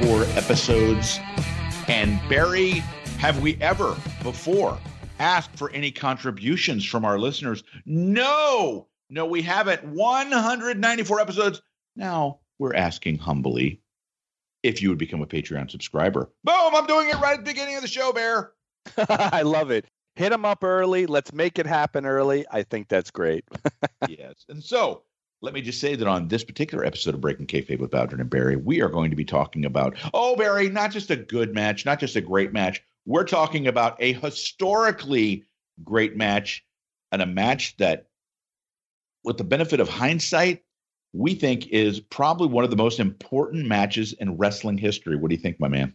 194 episodes. And Barry, have we ever before asked for any contributions from our listeners? No, no, we haven't. 194 episodes. Now we're asking humbly if you would become a Patreon subscriber. Boom, I'm doing it right at the beginning of the show, Bear. I love it. Hit them up early. Let's make it happen early. I think that's great. yes. And so let me just say that on this particular episode of Breaking Kayfabe with Bowden and Barry, we are going to be talking about, oh, Barry, not just a good match, not just a great match. We're talking about a historically great match and a match that, with the benefit of hindsight, we think is probably one of the most important matches in wrestling history. What do you think, my man?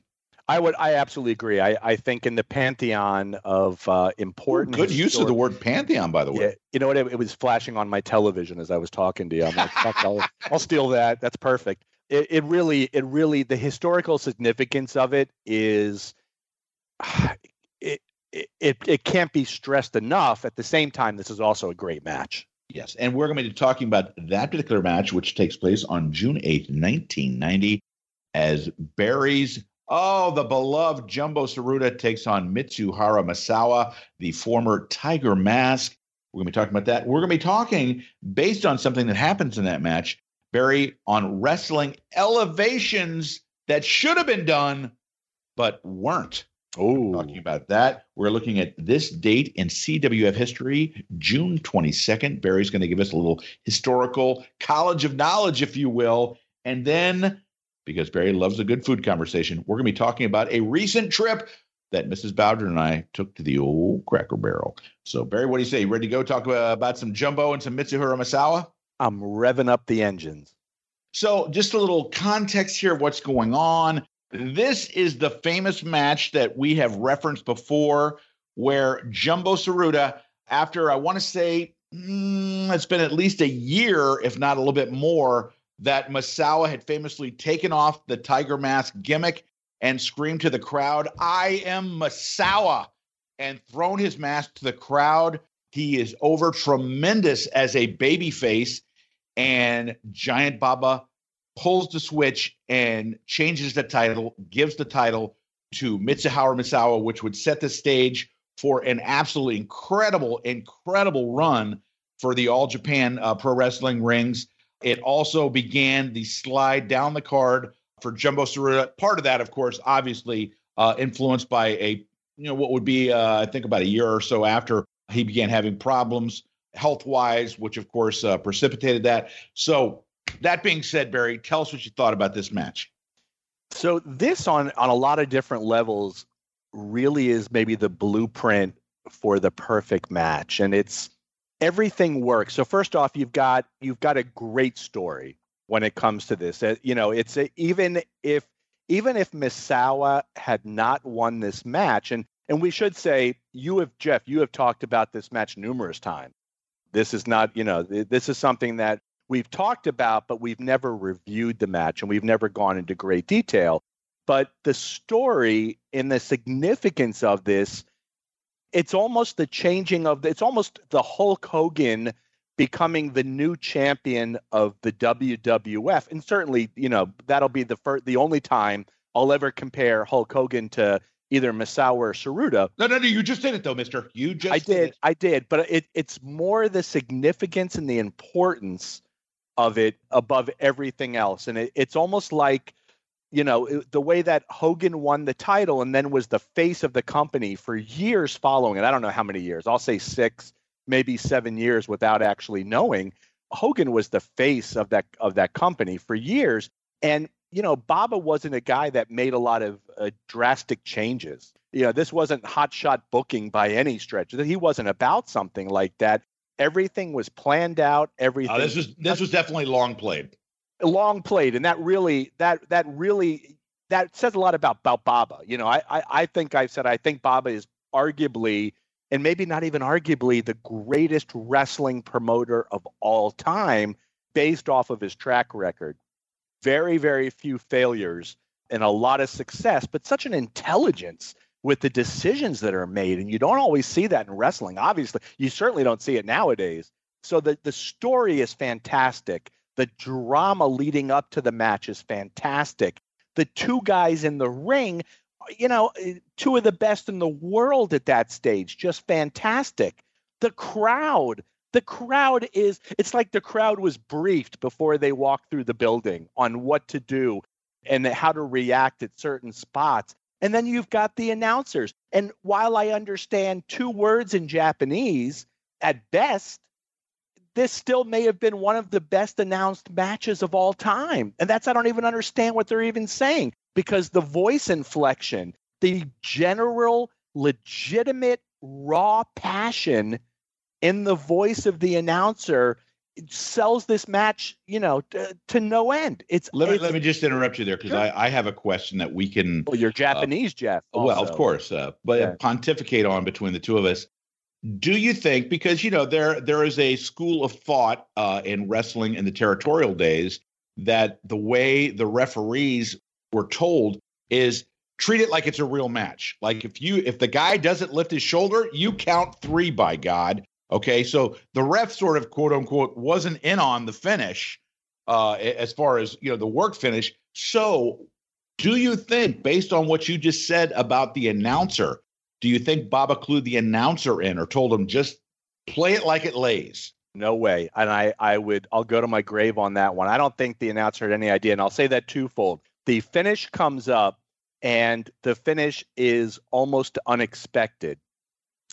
I would. I absolutely agree. I, I think in the pantheon of uh, important. Ooh, good use of the word pantheon, by the way. Yeah, you know what? It, it, was flashing on my television as I was talking to you. I'm like, fuck, I'll, I'll, steal that. That's perfect. It, it really, it really, the historical significance of it is, it, it, it can't be stressed enough. At the same time, this is also a great match. Yes, and we're going to be talking about that particular match, which takes place on June 8th, 1990, as Barry's Oh, the beloved Jumbo Tsuruta takes on Mitsuharu Misawa, the former Tiger Mask. We're going to be talking about that. We're going to be talking based on something that happens in that match, Barry, on wrestling elevations that should have been done but weren't. Oh, talking about that. We're looking at this date in CWF history, June 22nd. Barry's going to give us a little historical college of knowledge, if you will. And then because Barry loves a good food conversation. We're going to be talking about a recent trip that Mrs. Bowden and I took to the old Cracker Barrel. So, Barry, what do you say? You ready to go talk about some jumbo and some Mitsuharu Misawa? I'm revving up the engines. So, just a little context here of what's going on. This is the famous match that we have referenced before, where Jumbo Tsuruta, after I want to say mm, it's been at least a year, if not a little bit more, that Misawa had famously taken off the tiger mask gimmick and screamed to the crowd, I am Misawa, and thrown his mask to the crowd. He is over tremendous as a baby face, and Giant Baba pulls the switch and changes the title, gives the title to Mitsuharu Misawa, which would set the stage for an absolutely incredible, incredible run for the All Japan uh, Pro Wrestling rings. It also began the slide down the card for Jumbo Tsuruta. Part of that, of course, obviously uh, influenced by a you know what would be uh, I think about a year or so after he began having problems health wise, which of course uh, precipitated that. So that being said, Barry, tell us what you thought about this match. So this on on a lot of different levels really is maybe the blueprint for the perfect match, and it's everything works. So first off, you've got you've got a great story when it comes to this. Uh, you know, it's a, even if even if Misawa had not won this match, and and we should say you have Jeff, you have talked about this match numerous times. This is not, you know, this is something that we've talked about, but we've never reviewed the match and we've never gone into great detail. But the story and the significance of this it's almost the changing of the, it's almost the Hulk Hogan becoming the new champion of the WWF. And certainly, you know, that'll be the first, the only time I'll ever compare Hulk Hogan to either Misawa or Tsuruta. No, no, no, you just did it though, Mister. You just I did, did I did, but it, it's more the significance and the importance of it above everything else, and it, it's almost like you know, the way that Hogan won the title and then was the face of the company for years following it. I don't know how many years. I'll say six, maybe seven years without actually knowing. Hogan was the face of that of that company for years, and you know, Baba wasn't a guy that made a lot of uh, drastic changes. You know, this wasn't hotshot booking by any stretch. He wasn't about something like that. Everything was planned out. Everything. Uh, this was this was definitely long played long played, and that really that that really that says a lot about about Baba. You know, I I, I think I've said I think Baba is arguably and maybe not even arguably the greatest wrestling promoter of all time based off of his track record. Very, very few failures and a lot of success, but such an intelligence with the decisions that are made. And you don't always see that in wrestling. Obviously, you certainly don't see it nowadays. So the, the story is fantastic. The drama leading up to the match is fantastic. the two guys in the ring, you know, eh, two of the best in the world at that stage, just fantastic. The crowd, the crowd is, it's like the crowd was briefed before they walked through the building on what to do and how to react at certain spots. And then you've got the announcers. And while I understand two words in Japanese at best, this still may have been one of the best announced matches of all time. And that's, I don't even understand what they're even saying because the voice inflection, the general, legitimate, raw passion in the voice of the announcer sells this match, you know, to, to no end. It's let me it's, let me just interrupt you there because sure. I, I have a question that we can. Well, you're uh, Japanese, uh, Jeff. Also. Well, of course, uh, but yeah. pontificate on between the two of us. Do you think because you know there there is a school of thought uh, in wrestling in the territorial days that the way the referees were told is treat it like it's a real match. Like if you if the guy doesn't lift his shoulder, you count three by God. Okay, so the ref sort of quote unquote wasn't in on the finish uh, as far as you know the work finish. So, do you think, based on what you just said about the announcer, do you think Baba clued the announcer in or told him just play it like it lays? No way. And I, I would, I'll go to my grave on that one. I don't think the announcer had any idea. And I'll say that twofold. The finish comes up, and the finish is almost unexpected.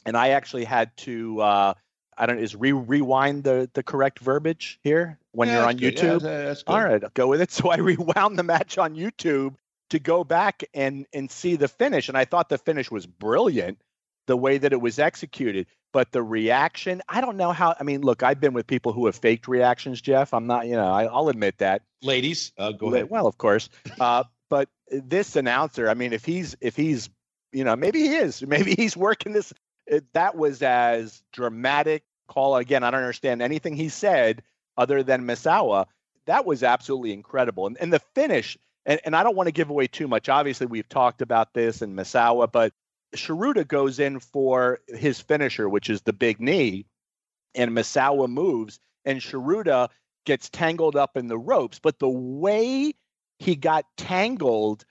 And I actually had to uh, I don't is re rewind the the correct verbiage here when yeah, you're on good. YouTube. Yeah, that's good. All right, I'll go with it. So I rewound the match on YouTube to go back and and see the finish, and I thought the finish was brilliant, the way that it was executed. But the reaction, I don't know how. I mean, look, I've been with people who have faked reactions, Jeff. I'm not, you know, I, will admit that. Ladies, uh, go ahead. Well, of course. Uh, but this announcer, I mean, if he's if he's you know maybe he is maybe he's working this it, that was as dramatic call again. I don't understand anything he said other than Misawa. That was absolutely incredible. And, and the finish, and, and I don't want to give away too much. Obviously, we've talked about this in Misawa, but Tsuruta goes in for his finisher, which is the big knee, and Misawa moves, and Tsuruta gets tangled up in the ropes. But the way he got tangled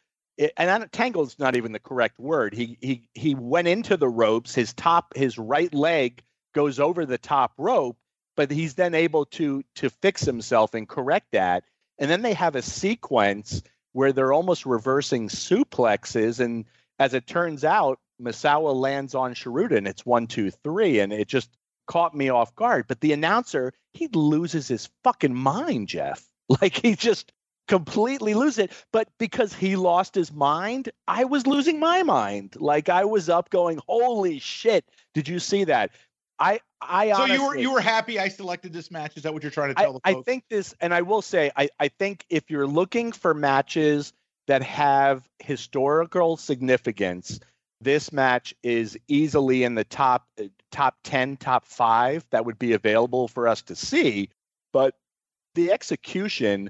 and tangled is not even the correct word. He he he went into the ropes. His top, his right leg goes over the top rope, but he's then able to to fix himself and correct that. And then they have a sequence where they're almost reversing suplexes, and as it turns out, Misawa lands on Tsuruta, and it's one, two, three, and it just caught me off guard. But the announcer, he loses his fucking mind, Jeff. Like he just completely lose it. But because he lost his mind, I was losing my mind. Like I was up going, holy shit. Did you see that? I I honestly, so you were you were happy I selected this match. Is that what you're trying to tell I, I think this, and I will say, I I think if you're looking for matches that have historical significance, this match is easily in the top top ten, top five that would be available for us to see. But the execution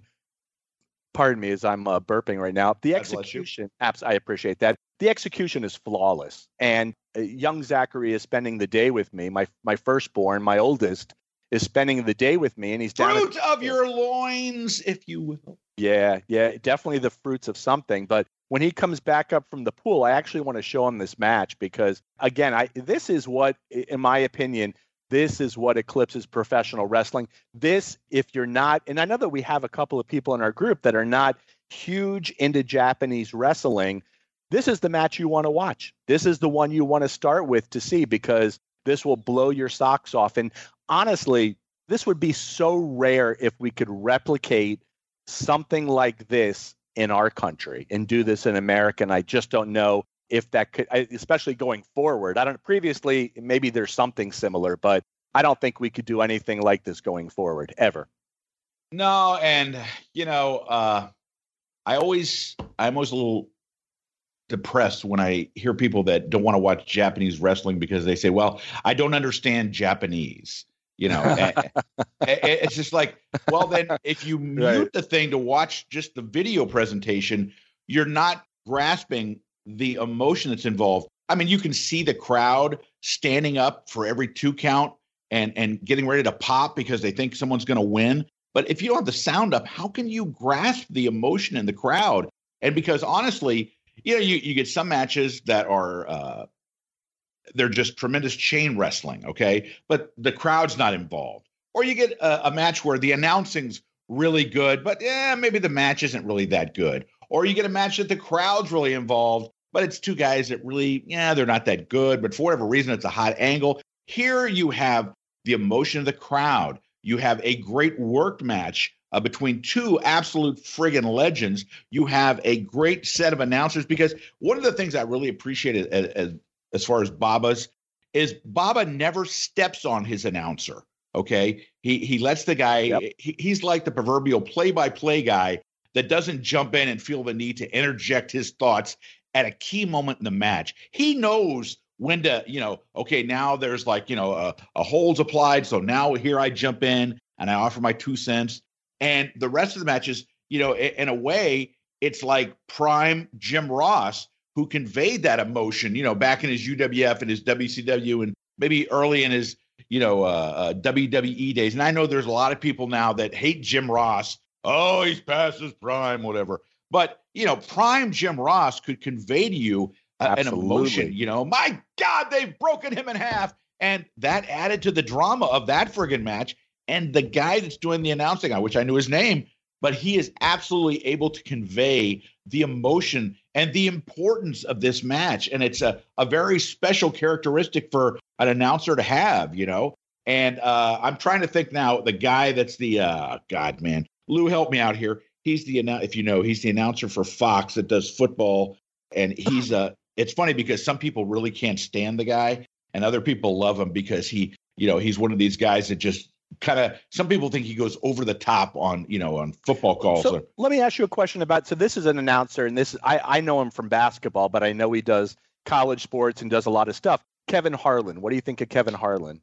pardon me as I'm uh, burping right now. The execution, abs- I appreciate that. The execution is flawless. And uh, Uh, young Zachary is spending the day with me. My my firstborn, my oldest, is spending the day with me, and he's down. Fruit of your loins, if you will. Yeah, yeah, definitely the fruits of something. But when he comes back up from the pool, I actually want to show him this match because, again, I this is what, in my opinion, this is what eclipses professional wrestling. This, if you're not, and I know that we have a couple of people in our group that are not huge into Japanese wrestling. This is the match you want to watch. This is the one you want to start with to see because this will blow your socks off. And honestly, this would be so rare if we could replicate something like this in our country and do this in America. And I just don't know if that could, especially going forward. I don't. Previously, maybe there's something similar, but I don't think we could do anything like this going forward ever. No, and you know, uh, I always, I'm always a little depressed when I hear people that don't want to watch Japanese wrestling because they say, "Well, I don't understand Japanese." You know, it's just like, well, then if you mute right. the thing to watch just the video presentation, you're not grasping the emotion that's involved. I mean, you can see the crowd standing up for every two count and and getting ready to pop because they think someone's going to win. But if you don't have the sound up, how can you grasp the emotion in the crowd? And because honestly, you know, you, you get some matches that are uh, they're just tremendous chain wrestling, okay, but the crowd's not involved. Or you get a, a match where the announcing's really good, but yeah, maybe the match isn't really that good. Or you get a match that the crowd's really involved, but it's two guys that really, yeah, they're not that good, but for whatever reason, it's a hot angle. Here you have the emotion of the crowd. You have a great work match uh, between two absolute friggin' legends. You have a great set of announcers because one of the things I really appreciate as, as, as far as Baba's is Baba never steps on his announcer. Okay, he he lets the guy. Yep. He, he's like the proverbial play-by-play guy that doesn't jump in and feel the need to interject his thoughts at a key moment in the match. He knows when to, you know, okay, now there's like, you know, a, a holds applied. So now here I jump in and I offer my two cents. And the rest of the matches, you know, in, a way, it's like prime Jim Ross who conveyed that emotion, you know, back in his UWF and his WCW and maybe early in his, you know, uh, uh, WWE days. And I know there's a lot of people now that hate Jim Ross. Oh, he's past his prime, whatever. But you know, prime Jim Ross could convey to you uh, an emotion. You know, my God, they've broken him in half, and that added to the drama of that friggin' match. And the guy that's doing the announcing, I wish I knew his name, but he is absolutely able to convey the emotion and the importance of this match. And it's a, a very special characteristic for an announcer to have, you know. And uh, I'm trying to think now, the guy that's the uh, God, man, Lou, help me out here. He's the if you know, he's the announcer for Fox that does football, and he's a. It's funny because some people really can't stand the guy, and other people love him because he, you know, he's one of these guys that just kind of some people think he goes over the top on you know on football calls so let me ask you a question about so this is an announcer and this I, I know him from basketball but i know he does college sports and does a lot of stuff kevin harlan what do you think of kevin harlan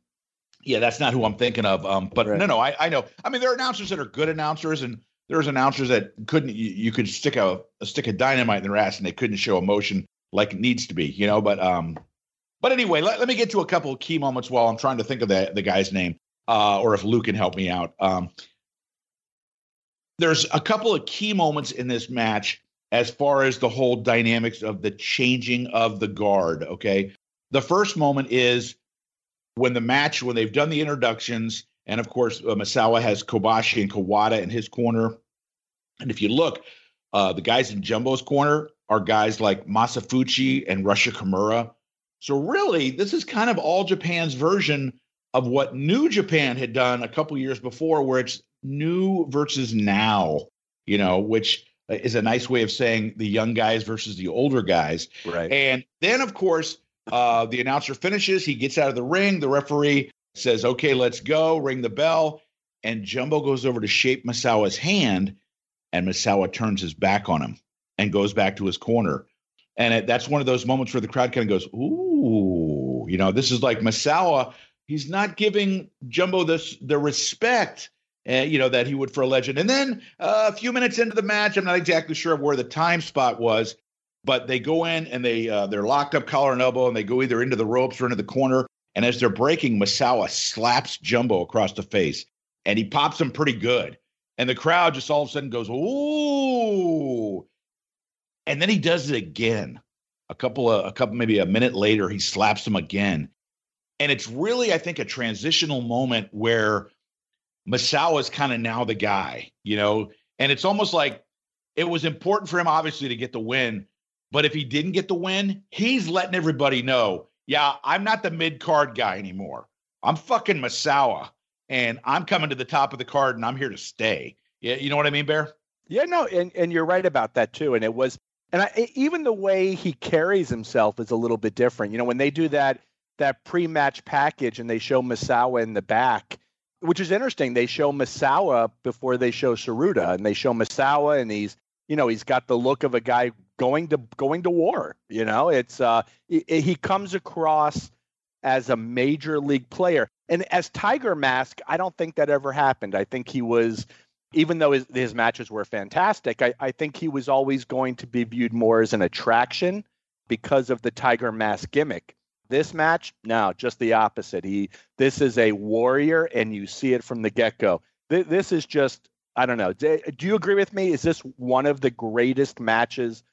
yeah that's not who i'm thinking of um but right. no no I, I know i mean there are announcers that are good announcers and there's announcers that couldn't you, you could stick a, a, stick of dynamite in their ass and they couldn't show emotion like it needs to be, you know. But um, but anyway, let, let me get to a couple of key moments while I'm trying to think of the the guy's name, uh, or if Luke can help me out. Um, there's a couple of key moments in this match as far as the whole dynamics of the changing of the guard. Okay, the first moment is when the match when they've done the introductions and of course, uh, Misawa has Kobashi and Kawada in his corner. And if you look, uh, the guys in Jumbo's corner are guys like Masa Fuchi and Rusher Kimura. So really, this is kind of all Japan's version of what New Japan had done a couple years before, where it's new versus now, you know, which is a nice way of saying the young guys versus the older guys. Right. And then, of course, uh, the announcer finishes. He gets out of the ring. The referee says, okay, let's go, ring the bell. And Jumbo goes over to shake Misawa's hand, and Misawa turns his back on him and goes back to his corner. And it, that's one of those moments where the crowd kind of goes, ooh, you know, this is like Misawa. He's not giving Jumbo this the respect, uh, you know, that he would for a legend. And then uh, a few minutes into the match, I'm not exactly sure of where the time spot was, but they go in and they uh, they're locked up collar and elbow, and they go either into the ropes or into the corner. And as they're breaking, Misawa slaps Jumbo across the face and he pops him pretty good. And the crowd just all of a sudden goes, Ooh. And then he does it again. A couple of, a couple, maybe a minute later, he slaps him again. And it's really, I think, a transitional moment where Misawa is kind of now the guy, you know? And it's almost like it was important for him, obviously, to get the win. But if he didn't get the win, he's letting everybody know yeah, I'm not the mid card guy anymore. I'm fucking Misawa, and I'm coming to the top of the card, and I'm here to stay. Yeah, you know what I mean, Bear? Yeah, no, and and you're right about that too. And it was, and I, even the way he carries himself is a little bit different. You know, when they do that that pre-match package and they show Misawa in the back, which is interesting. They show Misawa before they show Tsuruta, and they show Misawa, and he's you know he's got the look of a guy going to going to war. You know, it's uh, he, he comes across as a major league player, and as Tiger Mask, I don't think that ever happened. I think he was. Even though his, his matches were fantastic, I, I think he was always going to be viewed more as an attraction because of the Tiger Mask gimmick. This match, no, just the opposite. He this is a warrior, and you see it from the get go. Th- this is just I don't know. Do, do you agree with me? Is this one of the greatest matches?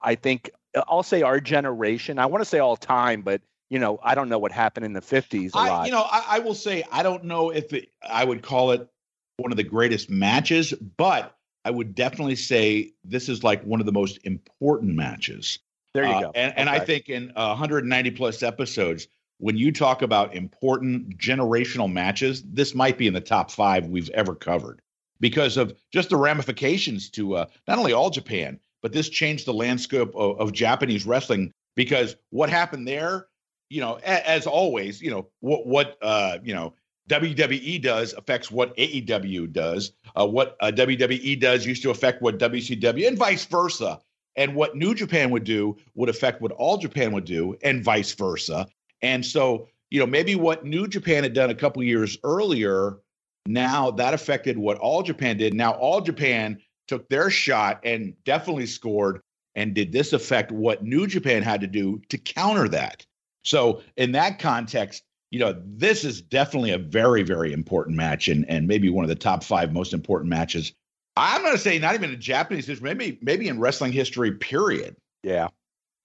I think uh, I'll say our generation. I want to say all time, but you know, I don't know what happened in the 50s. I, you know, I, I, will say I don't know if it, I would call it one of the greatest matches, but I would definitely say this is like one of the most important matches. There you uh, go. And, and I think in uh, 190 plus episodes, when you talk about important generational matches, this might be in the top five we've ever covered because of just the ramifications to uh, not only all Japan, but this changed the landscape of, of Japanese wrestling because what happened there you know, as, as always, you know, what what uh, you know, WWE does affects what AEW does. Uh, what uh, WWE does used to affect what WCW, and vice versa. And what New Japan would do would affect what All Japan would do, and vice versa. And so, you know, maybe what New Japan had done a couple years earlier, now that affected what All Japan did. Now All Japan took their shot and definitely scored. And did this affect what New Japan had to do to counter that? So in that context, you know, this is definitely a very, very important match and and maybe one of the top five most important matches. I'm gonna say not even in Japanese history, maybe maybe in wrestling history, period. Yeah.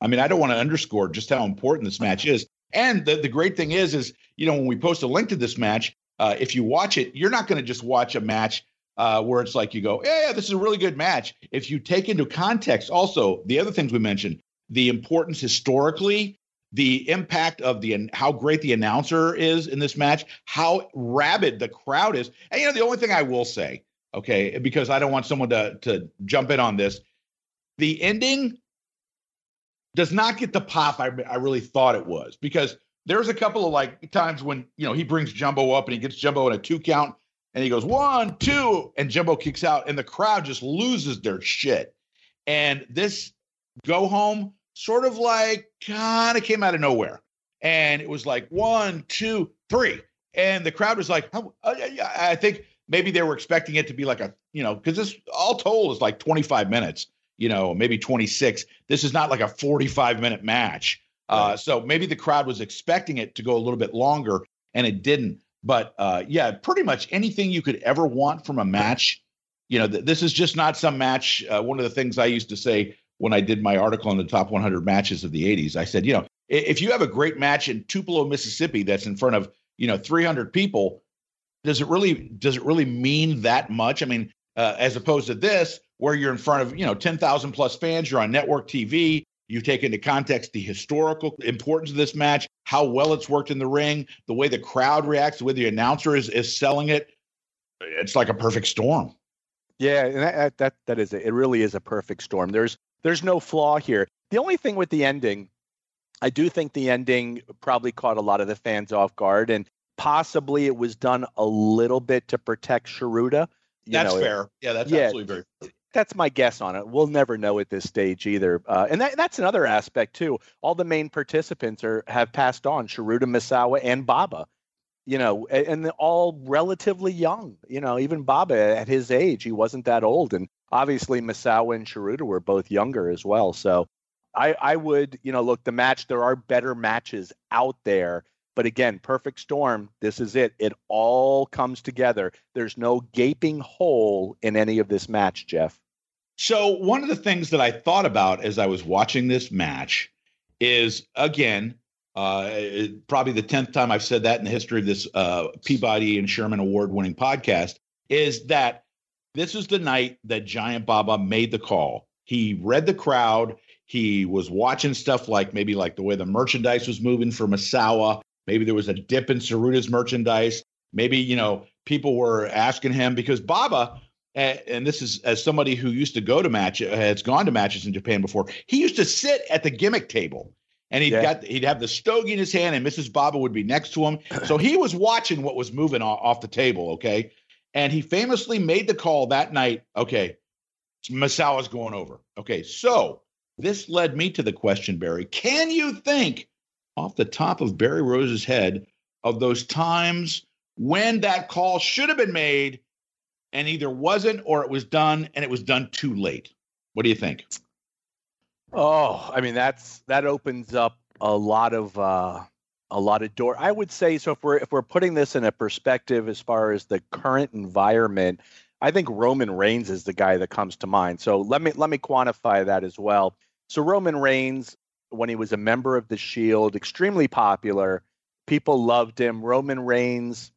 I mean, I don't want to underscore just how important this match is. And the, the great thing is, is you know, when we post a link to this match, uh, if you watch it, you're not going to just watch a match uh, where it's like you go, yeah, yeah, this is a really good match. If you take into context also the other things we mentioned, the importance historically the impact of the how great the announcer is in this match, how rabid the crowd is. And you know, the only thing I will say, okay, because I don't want someone to to jump in on this, the ending does not get the pop I, I really thought it was because there's a couple of like times when you know he brings Jumbo up and he gets Jumbo in a two count and he goes one two and Jumbo kicks out and the crowd just loses their shit. And this go home sort of like kind of came out of nowhere. And it was like one, two, three. And the crowd was like, oh, I think maybe they were expecting it to be like a, you know, because this all told is like 25 minutes, you know, maybe 26. This is not like a 45 minute match. Uh, so maybe the crowd was expecting it to go a little bit longer and it didn't. But uh, yeah, pretty much anything you could ever want from a match. You know, th- this is just not some match. Uh, one of the things I used to say when I did my article on the top 100 matches of the 80s. I said, you know, if you have a great match in Tupelo, Mississippi, that's in front of you know 300 people, does it really does it really mean that much? I mean, uh, as opposed to this, where you're in front of you know 10,000 plus fans, you're on network TV. You take into context the historical importance of this match, how well it's worked in the ring, the way the crowd reacts, the way the announcer is is selling it. It's like a perfect storm. Yeah, and that that that is it. It really is a perfect storm. There's there's no flaw here. The only thing with the ending, I do think the ending probably caught a lot of the fans off guard, and possibly it was done a little bit to protect Tsuruta. That's know, fair. Yeah, that's yeah, absolutely very. That's my guess on it. We'll never know at this stage either. Uh, and that, that's another aspect too. All the main participants are have passed on: Tsuruta, Misawa, and Baba. You know, and, and all relatively young. You know, even Baba at his age, he wasn't that old, and obviously Misawa and Tsuruta were both younger as well. So I, I would, you know, look, the match, there are better matches out there. But again, perfect storm, this is it. It all comes together. There's no gaping hole in any of this match, Jeff. So, one of the things that I thought about as I was watching this match is again, uh, probably the 10th time I've said that in the history of this uh, Peabody and Sherman award winning podcast is that this is the night that Giant Baba made the call. He read the crowd. He was watching stuff like maybe like the way the merchandise was moving for Misawa. Maybe there was a dip in Tsuruta's merchandise. Maybe, you know, people were asking him because Baba, and this is as somebody who used to go to match, uh, has gone to matches in Japan before. He used to sit at the gimmick table, and he'd yeah. got he'd have the stogie in his hand, and Mrs. Baba would be next to him. So he was watching what was moving off the table. Okay, and he famously made the call that night. Okay, Misawa's going over. Okay, so this led me to the question, Barry. Can you think off the top of Barry Rose's head of those times when that call should have been made and either wasn't or it was done and it was done too late? What do you think? Oh, I mean that's that opens up a lot of uh a lot of door. I would say so. If we're if we're putting this in a perspective as far as the current environment, I think Roman Reigns is the guy that comes to mind. So let me let me quantify that as well. So Roman Reigns, when he was a member of the Shield, extremely popular. People loved him. Roman Reigns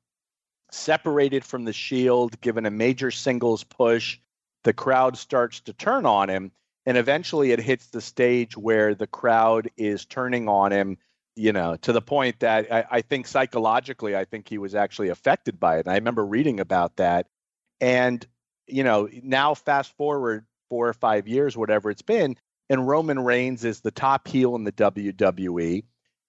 separated from the Shield, given a major singles push. The crowd starts to turn on him, and eventually it hits the stage where the crowd is turning on him you know, to the point that I, I, think psychologically, I think he was actually affected by it. And I remember reading about that. And, you know, now fast forward four or five years, whatever it's been, and Roman Reigns is the top heel in the WWE.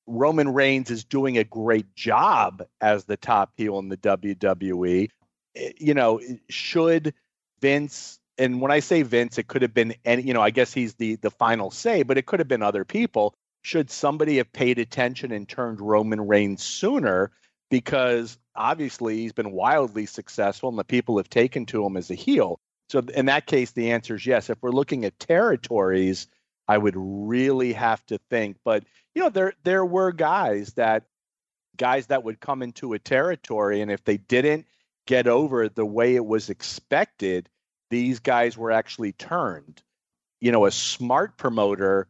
Roman Reigns is doing a great job as the top heel in the WWE. Eh, you know, should Vince and when I say Vince, it could have been any, you know, I guess he's the the final say, but it could have been other people should somebody have paid attention and turned Roman Reigns sooner? Because obviously he's been wildly successful and the people have taken to him as a heel. So in that case, the answer is yes. If we're looking at territories, I would really have to think. But you know, there there were guys that guys that would come into a territory, and if they didn't get over the way it was expected, these guys were actually turned. You know, a smart promoter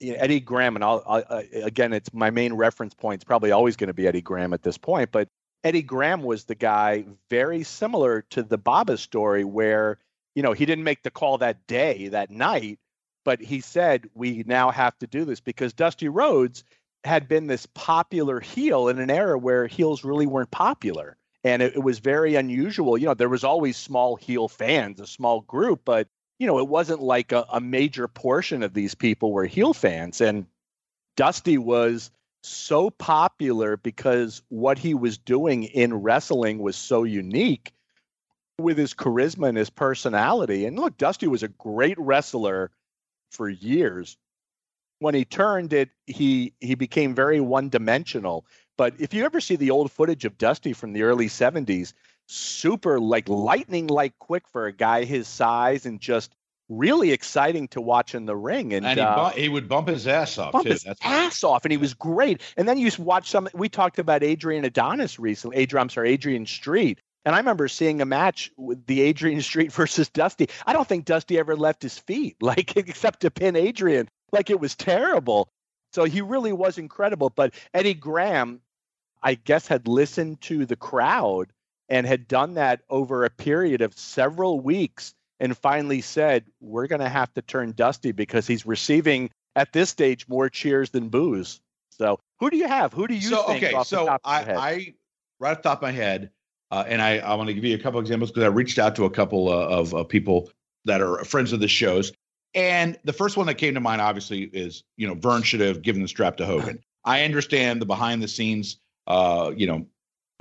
you know, Eddie Graham, and I'll, I'll again, it's my main reference point. It's probably always going to be Eddie Graham at this point, but Eddie Graham was the guy very similar to the Baba story, where you know he didn't make the call that day, that night, but he said we now have to do this because Dusty Rhodes had been this popular heel in an era where heels really weren't popular. And it, it was very unusual. You know, there was always small heel fans, a small group, but you know, it wasn't like a, a major portion of these people were heel fans. And Dusty was so popular because what he was doing in wrestling was so unique with his charisma and his personality. And look, Dusty was a great wrestler for years. When he turned it, he he became very one-dimensional. But if you ever see the old footage of Dusty from the early 70s, super like lightning like quick for a guy his size and just really exciting to watch in the ring. And, and he, uh, bu- he, would bump his ass off bump too. his That's ass off, and he was great. And then you watch some. We talked about Adrian Adonis recently. Adrian, I'm sorry, Adrian Street. And I remember seeing a match with the Adrian Street versus Dusty. I don't think Dusty ever left his feet, like except to pin Adrian. Like it was terrible. So he really was incredible. But Eddie Graham, I guess, had listened to the crowd and had done that over a period of several weeks and finally said, We're going to have to turn Dusty because he's receiving at this stage more cheers than boos. So, who do you have? Who do you so, think? Okay, so I, I, right off the top of my head, uh, and I, I want to give you a couple examples because I reached out to a couple uh, of uh, people that are friends of the shows. And the first one that came to mind, obviously, is you know Vern should have given the strap to Hogan. I understand the behind the scenes, uh, you know,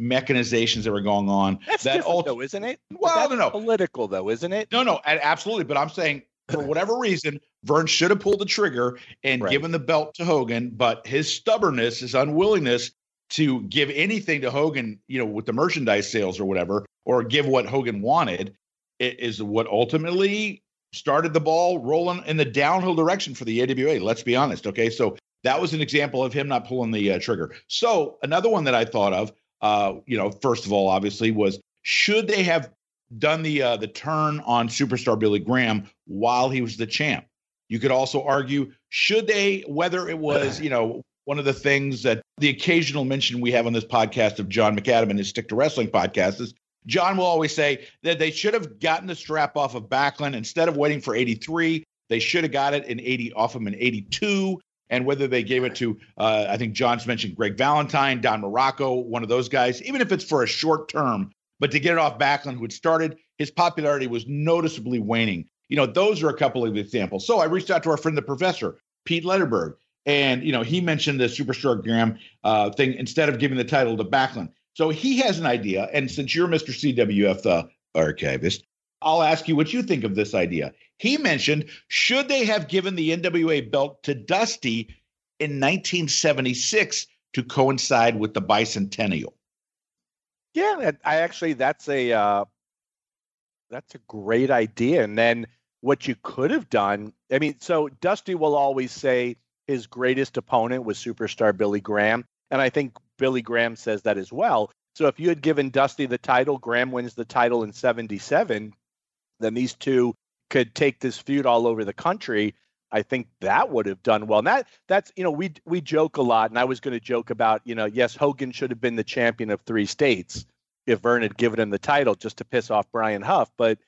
mechanizations that were going on. That's that different, though, isn't it? Well, no, no, political though, isn't it? No, no, absolutely. But I'm saying for whatever reason, Vern should have pulled the trigger and right. given the belt to Hogan, but his stubbornness, his unwillingness to give anything to Hogan, you know, with the merchandise sales or whatever, or give what Hogan wanted, is what ultimately started the ball rolling in the downhill direction for the AWA. Let's be honest. Okay. So that was an example of him not pulling the uh, trigger. So another one that I thought of uh, you know, first of all, obviously, was should they have done the uh, the turn on superstar Billy Graham while he was the champ? You could also argue should they, whether it was you know one of the things that the occasional mention we have on this podcast of John McAdam and his Stick to Wrestling podcast is John will always say that they should have gotten the strap off of Backlund instead of waiting for 83. They should have got it in 80 off him in 82 and whether they gave it to, uh, I think John's mentioned Greg Valentine, Don Muraco, one of those guys, even if it's for a short term, but to get it off Backlund, who had started, his popularity was noticeably waning. You know, those are a couple of examples. So I reached out to our friend, the professor, Pete Lederberg, and, you know, he mentioned the Superstar Graham uh, thing instead of giving the title to Backlund. So he has an idea. And since you're Mr. CWF, the archivist, I'll ask you what you think of this idea. He mentioned should they have given the NWA belt to Dusty in 1976 to coincide with the bicentennial? Yeah, I actually that's a uh, that's a great idea. And then what you could have done, I mean, so Dusty will always say his greatest opponent was superstar Billy Graham, and I think Billy Graham says that as well. So if you had given Dusty the title, Graham wins the title in 77, then these two could take this feud all over the country. I think that would have done well. And that that's you know we we joke a lot, and I was going to joke about you know yes Hogan should have been the champion of three states if Vern had given him the title just to piss off Brian Huff, but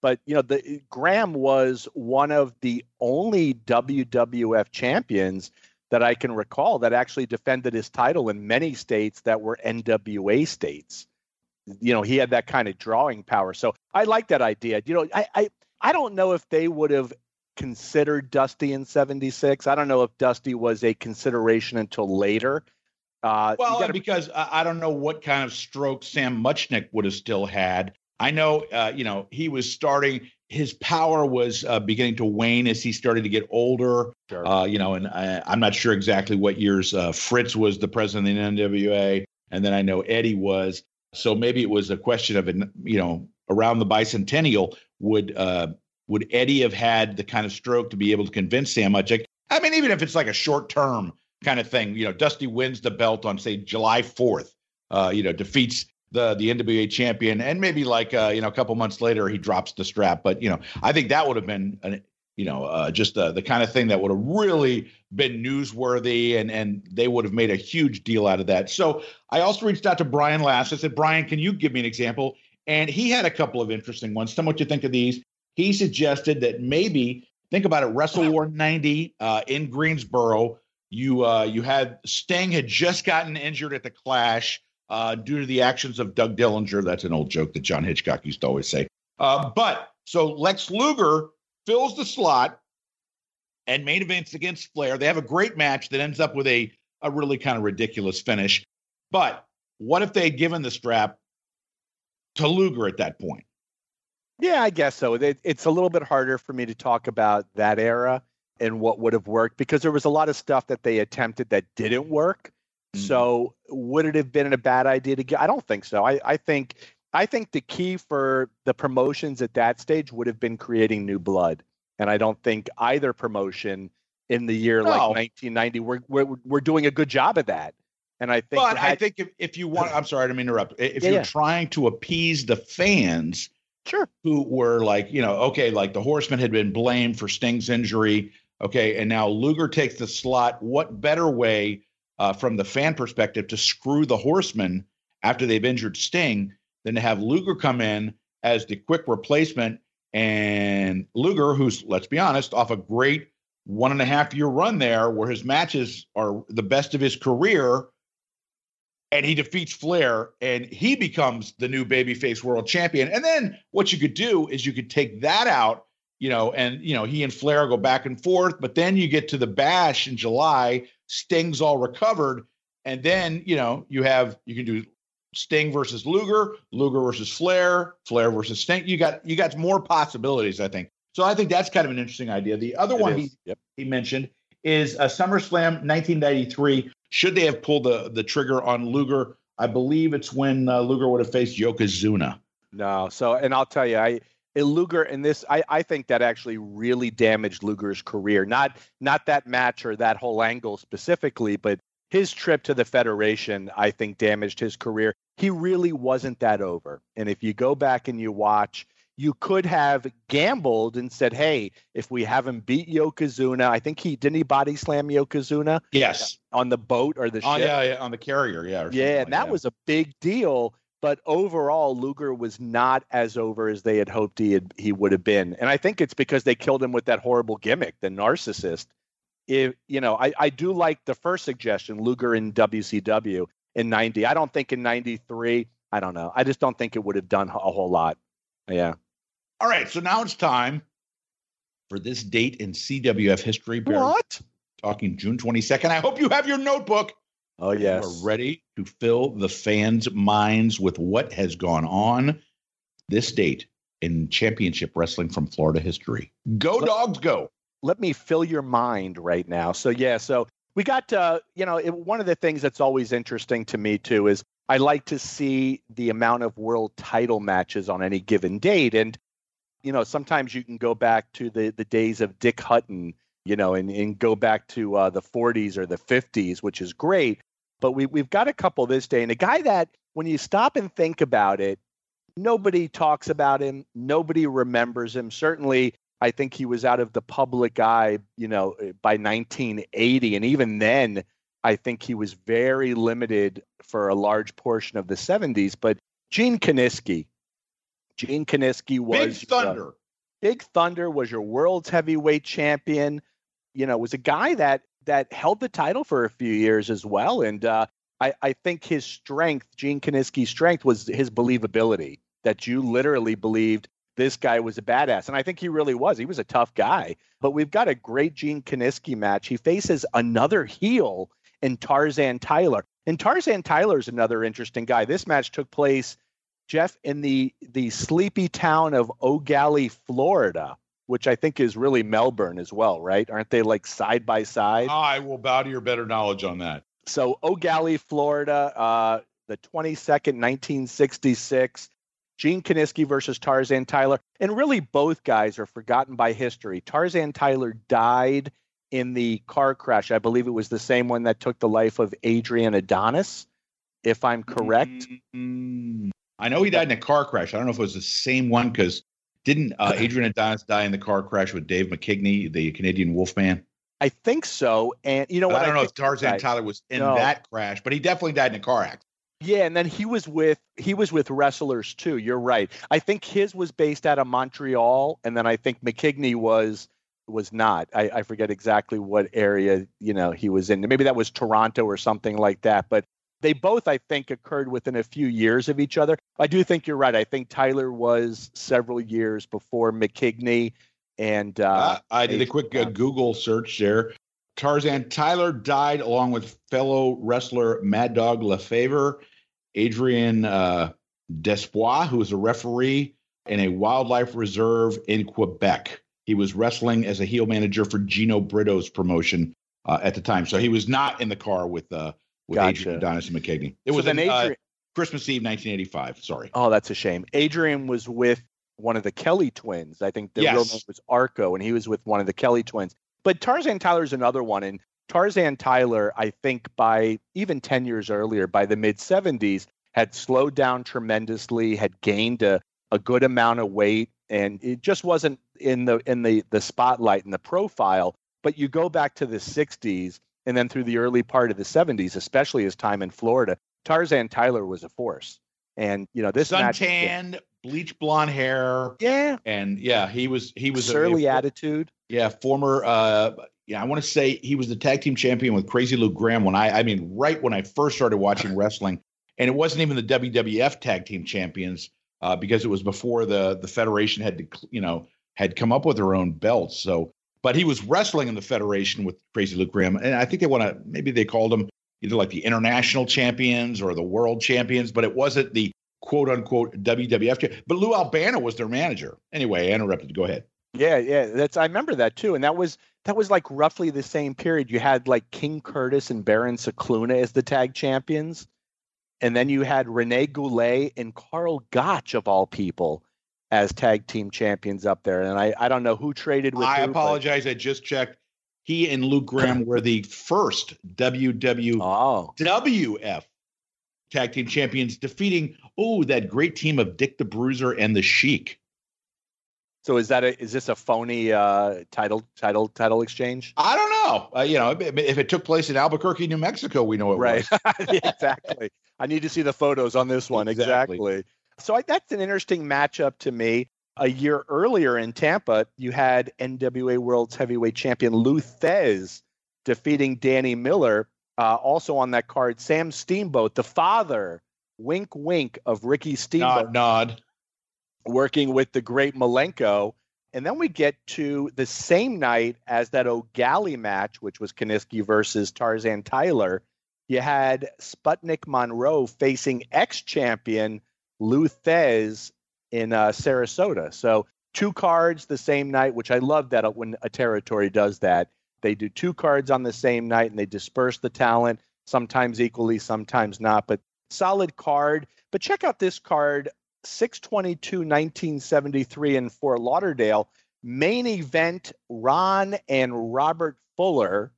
but you know the Graham was one of the only WWF champions that I can recall that actually defended his title in many states that were NWA states. You know, he had that kind of drawing power. So I like that idea. You know, I I, I don't know if they would have considered Dusty in 76. I don't know if Dusty was a consideration until later. Uh, well, gotta, because I don't know what kind of stroke Sam Muchnick would have still had. I know, uh, you know, he was starting. His power was uh, beginning to wane as he started to get older. Sure. Uh, you know, and I, am not sure exactly what years uh, Fritz was the president of the NWA, and then I know Eddie was. So maybe it was a question of, you know, around the bicentennial, would uh, would Eddie have had the kind of stroke to be able to convince Sam Muchnick? I mean, even if it's like a short term kind of thing, you know, Dusty wins the belt on say July 4th, uh, you know, defeats the the NWA champion, and maybe like uh, you know a couple months later he drops the strap. But you know, I think that would have been an, you know uh, just uh, the kind of thing that would have really been newsworthy, and and they would have made a huge deal out of that. So I also reached out to Brian Last. I said, Brian, can you give me an example? And he had a couple of interesting ones. Tell me what you think of these. He suggested that maybe think about it, Wrestle War '90 uh, in Greensboro. You uh, you had Sting had just gotten injured at the Clash uh, due to the actions of Doug Dillinger. That's an old joke that John Hitchcock used to always say. Uh, but so Lex Luger fills the slot and main events against Flair. They have a great match that ends up with a, a really kind of ridiculous finish. But what if they had given the strap to Luger at that point? Yeah, I guess so. It, it's a little bit harder for me to talk about that era and what would have worked because there was a lot of stuff that they attempted that didn't work. Mm-hmm. So would it have been a bad idea to get? I don't think so. I, I think I think the key for the promotions at that stage would have been creating new blood, and I don't think either promotion in the year no. like 1990 we're, we're we're doing a good job of that. And I think, but had, I think if, if you want, I'm sorry to interrupt. If yeah, you're yeah. trying to appease the fans, sure, who were like, you know, okay, like the Horseman had been blamed for Sting's injury, okay, and now Luger takes the slot. What better way uh, from the fan perspective to screw the Horsemen after they've injured Sting than to have Luger come in as the quick replacement. And Luger, who's, let's be honest, off a great one and a half year run there where his matches are the best of his career. And he defeats Flair and he becomes the new babyface world champion. And then what you could do is you could take that out, you know, and, you know, he and Flair go back and forth. But then you get to the bash in July Sting's all recovered, and then you know you have you can do Sting versus Luger, Luger versus Flair, Flair versus Sting. You got you got more possibilities, I think. So I think that's kind of an interesting idea. The other it one he yep. he mentioned is a SummerSlam 1993. Should they have pulled the the trigger on Luger? I believe it's when uh, Luger would have faced Yokozuna. No, so and I'll tell you, I Luger and this, I, I think that actually really damaged Luger's career. Not not that match or that whole angle specifically, but his trip to the Federation, I think, damaged his career. He really wasn't that over. And if you go back and you watch, you could have gambled and said, "Hey, if we have him beat Yokozuna, I think he didn't he body slam Yokozuna? Yes, on the boat or the ship. Oh, yeah, yeah, on the carrier, yeah. Yeah, and that was a big deal. But overall, Luger was not as over as they had hoped he had, he would have been, and I think it's because they killed him with that horrible gimmick, the narcissist. If you know, I, I do like the first suggestion, Luger in WCW in '90. I don't think in '93. I don't know. I just don't think it would have done a whole lot. Yeah. All right. So now it's time for this date in CWF history. What? Talking June 22nd. I hope you have your notebook. Oh, yes. We're ready to fill the fans' minds with what has gone on this date in championship wrestling from Florida history. Go, let, dogs, go. Let me fill your mind right now. So, yeah, so we got, uh, you know, it, one of the things that's always interesting to me, too, is I like to see the amount of world title matches on any given date. And, you know, sometimes you can go back to the, the days of Dick Hutton, you know, and, and go back to uh, the 40s or the 50s, which is great. But we, we've got a couple this day. And a guy that, when you stop and think about it, nobody talks about him, nobody remembers him. Certainly, I think he was out of the public eye, you know, by 1980. And even then, I think he was very limited for a large portion of the 70s. But Gene Kiniski, Gene Kiniski was Big Thunder. Uh, Big Thunder was your world's heavyweight champion. You know, was a guy that that held the title for a few years as well. And uh, I, I think his strength, Gene Kiniski's strength, was his believability. That you literally believed this guy was a badass. And I think he really was. He was a tough guy. But we've got a great Gene Kiniski match. He faces another heel in Tarzan Tyler. And Tarzan Tyler is another interesting guy. This match took place, Jeff, in the the sleepy town of Gallie, Florida, which I think is really Melbourne as well, right? Aren't they like side by side? I will bow to your better knowledge on that. So Gallie, Florida, uh, the 22nd, 1966. Gene Kiniski versus Tarzan Tyler. And really, both guys are forgotten by history. Tarzan Tyler died in the car crash. I believe it was the same one that took the life of Adrian Adonis, if I'm correct. Mm-hmm. I know he died in a car crash. I don't know if it was the same one because didn't uh, Adrian Adonis die in the car crash with Dave McKigney, the Canadian Wolfman? I think so. And you know what? I don't I know if Tarzan Tyler was in no. that crash, but he definitely died in a car accident. Yeah, and then he was with he was with wrestlers too. You're right. I think his was based out of Montreal, and then I think McKigney was was not. I, I forget exactly what area you know he was in. Maybe that was Toronto or something like that. But they both, I think, occurred within a few years of each other. I do think you're right. I think Tyler was several years before McKigney, and uh, uh, I did a quick uh, Google search there. Tarzan Tyler died along with fellow wrestler Mad Dog Lefebvre, Adrian uh, Desbois, who was a referee in a wildlife reserve in Quebec. He was wrestling as a heel manager for Gino Brito's promotion uh, at the time, so he was not in the car with uh, with gotcha. Adrian Adonis and McKigney. It so was an uh, Adrian- Christmas Eve, 1985. Sorry. Oh, that's a shame. Adrian was with one of the Kelly twins. I think the yes. real name was Arco, and he was with one of the Kelly twins. But Tarzan Tyler is another one. And Tarzan Tyler, I think by even 10 years earlier, by the mid 70s, had slowed down tremendously, had gained a, a good amount of weight, and it just wasn't in the in the the spotlight and the profile. But you go back to the 60s and then through the early part of the 70s, especially his time in Florida, Tarzan Tyler was a force. And you know this suntanned, match, bleach blonde hair. Yeah, and yeah, he was he was surly a, a, attitude. Yeah, former. uh Yeah, I want to say he was the tag team champion with Crazy Lou Graham when I I mean right when I first started watching wrestling, and it wasn't even the WWF tag team champions uh, because it was before the the federation had to you know had come up with their own belts. So, but he was wrestling in the federation with Crazy Luke Graham, and I think they want to maybe they called him either like the international champions or the world champions, but it wasn't the quote unquote WWF. But Lou Albano was their manager. Anyway, I interrupted. Go ahead. Yeah, yeah, that's I remember that too, and that was that was like roughly the same period. You had like King Curtis and Baron Scicluna as the tag champions, and then you had Rene Goulet and Karl Gotch of all people as tag team champions up there. And I I don't know who traded with. I who, apologize. But... I just checked he and Luke Graham were the first WWF oh. tag team champions, defeating oh that great team of Dick the Bruiser and the Sheik. So is that a is this a phony uh, title title title exchange? I don't know. Uh, you know, if it took place in Albuquerque, New Mexico, we know it right. exactly. I need to see the photos on this one. Exactly. exactly. So I, that's an interesting matchup to me a year earlier in Tampa, you had NWA World's Heavyweight Champion Lou Thesz defeating Danny Miller. Uh, also on that card, Sam Steamboat, the father, wink, wink, of Ricky Steamboat. Nod, nod. Working with the great Malenko. And then we get to the same night as that Gallie match, which was Kiniski versus Tarzan Tyler. You had Sputnik Monroe facing ex champion Lou Thesz in uh, Sarasota. So two cards the same night, which I love that when a territory does that. They do two cards on the same night and they disperse the talent, sometimes equally, sometimes not, but solid card. But check out this card 622 1973 in Fort Lauderdale. Main event Ron and Robert Fuller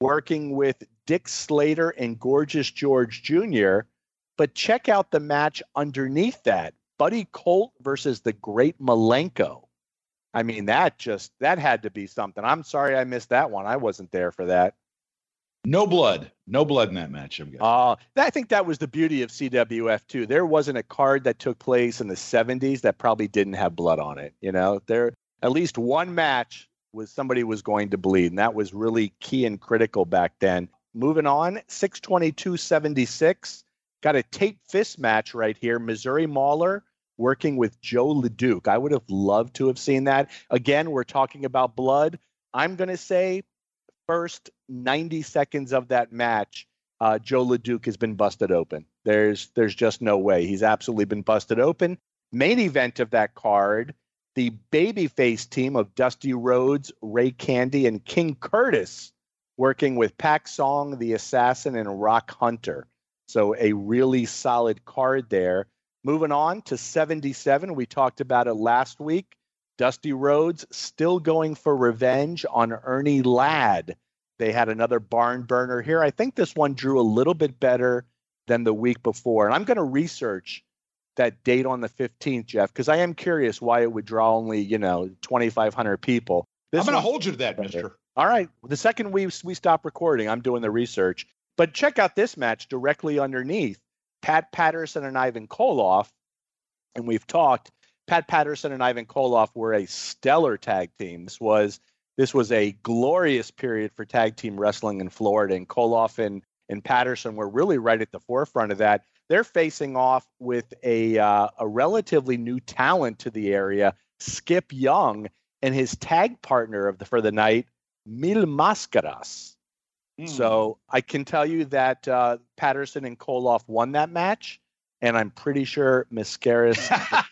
working with Dick Slater and Gorgeous George Jr. But check out the match underneath that Buddy Colt versus the Great Malenko. I mean, that just that had to be something. I'm sorry I missed that one. I wasn't there for that. No blood, no blood in that match. I'm. Uh, I think that was the beauty of CWF too. There wasn't a card that took place in the 70s that probably didn't have blood on it. You know, there at least one match was somebody was going to bleed, and that was really key and critical back then. Moving on, 622.76 got a tape fist match right here. Missouri Mauler working with Joe LeDuc. I would have loved to have seen that. Again, we're talking about blood. I'm going to say first 90 seconds of that match, uh, Joe LeDuc has been busted open. There's there's just no way. He's absolutely been busted open. Main event of that card, the babyface team of Dusty Rhodes, Ray Candy, and King Curtis working with Pak Song, the Assassin, and Rock Hunter. So a really solid card there. Moving on to 77, we talked about it last week. Dusty Rhodes still going for revenge on Ernie Ladd. They had another barn burner here. I think this one drew a little bit better than the week before. And I'm going to research that date on the 15th, Jeff, because I am curious why it would draw only, you know, 2,500 people. This I'm going to hold you to that, mister. All right. The second we, we stop recording, I'm doing the research. But check out this match directly underneath Pat Patterson and Ivan Koloff. And we've talked Pat Patterson and Ivan Koloff were a stellar tag team. This was this was a glorious period for tag team wrestling in Florida, and Koloff and and Patterson were really right at the forefront of that. They're facing off with a uh, a relatively new talent to the area, Skip Young, and his tag partner of the for the night, Mil Mascaras. Mm. So I can tell you that uh, Patterson and Koloff won that match and I'm pretty sure Mascaras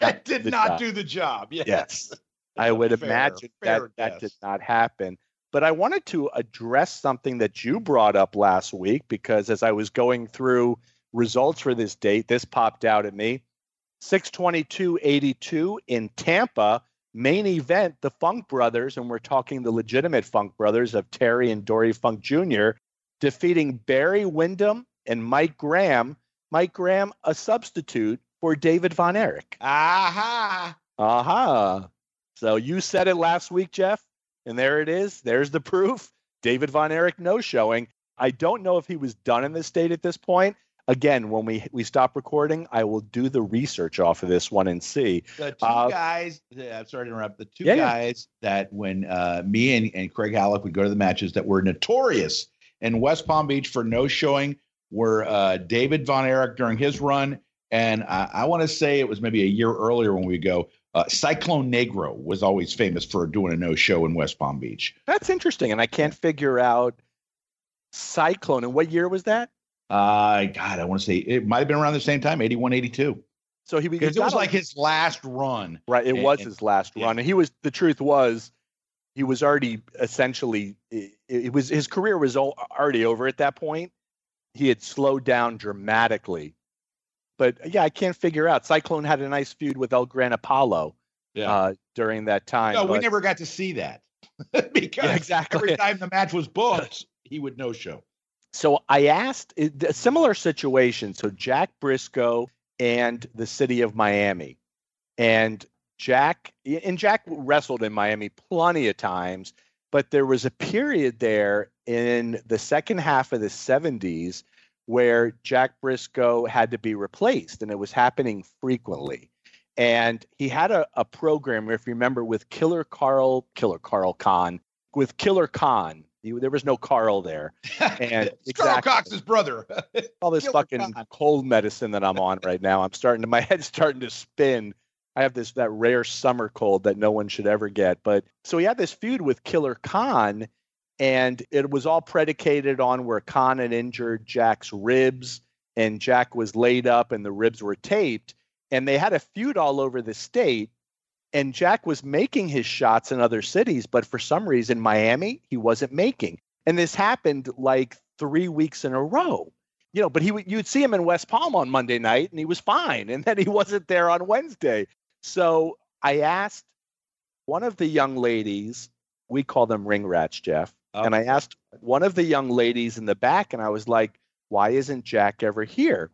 did not job. do the job. Yes. yes. I would fair, imagine fair that that did not happen. But I wanted to address something that you brought up last week because as I was going through results for this date, this popped out at me. 622.82 in Tampa, main event, the Funk Brothers, and we're talking the legitimate Funk Brothers of Terry and Dory Funk Jr., defeating Barry Windham and Mike Graham Mike Graham a substitute for David Von Erich. Aha. Aha. So you said it last week, Jeff, and there it is. There's the proof. David Von Erich no showing. I don't know if he was done in the state at this point. Again, when we we stop recording, I will do the research off of this one and see. The two uh, guys, I'm sorry to interrupt. The two yeah, guys yeah. that when uh, me and, and Craig Hallock would go to the matches that were notorious in West Palm Beach for no showing were uh, David Von Erich during his run, and I, I want to say it was maybe a year earlier when we go. Uh, Cyclone Negro was always famous for doing a no show in West Palm Beach. That's interesting, and I can't figure out Cyclone. And what year was that? Uh, God, I want to say it might have been around the same time, 81, 82. So he because it was like his last run, right? It and, was his last yeah. run, and he was. The truth was, he was already essentially. It, it was his career was already over at that point, he had slowed down dramatically. But yeah, I can't figure out. Cyclone had a nice feud with El Gran Apolo yeah. uh, during that time. No, but... we never got to see that because yeah, exactly. every time the match was booked, he would no show. So I asked eh, a similar situation. So Jack Briscoe and the city of Miami, and Jack and Jack wrestled in Miami plenty of times, but there was a period there in the second half of the 70s where Jack Briscoe had to be replaced, and it was happening frequently. And he had a, a program, if you remember, with Killer Carl, Killer Carl Khan, with Killer Khan. He, there was no Carl there. And exactly, Karl Kox's brother. all this fucking Khan. cold medicine that I'm on right now. I'm starting to, my head's starting to spin. I have this that rare summer cold that no one should ever get. But so he had this feud with Killer Khan, and it was all predicated on where Khan had injured Jack's ribs, and Jack was laid up, and the ribs were taped, and they had a feud all over the state. And Jack was making his shots in other cities, but for some reason, Miami, he wasn't making. And this happened like three weeks in a row. You know, but he you'd see him in West Palm on Monday night, and he was fine, and then he wasn't there on Wednesday. So I asked one of the young ladies we call them ring rats, Jeff. Oh. And I asked one of the young ladies in the back, and I was like, "Why isn't Jack ever here?"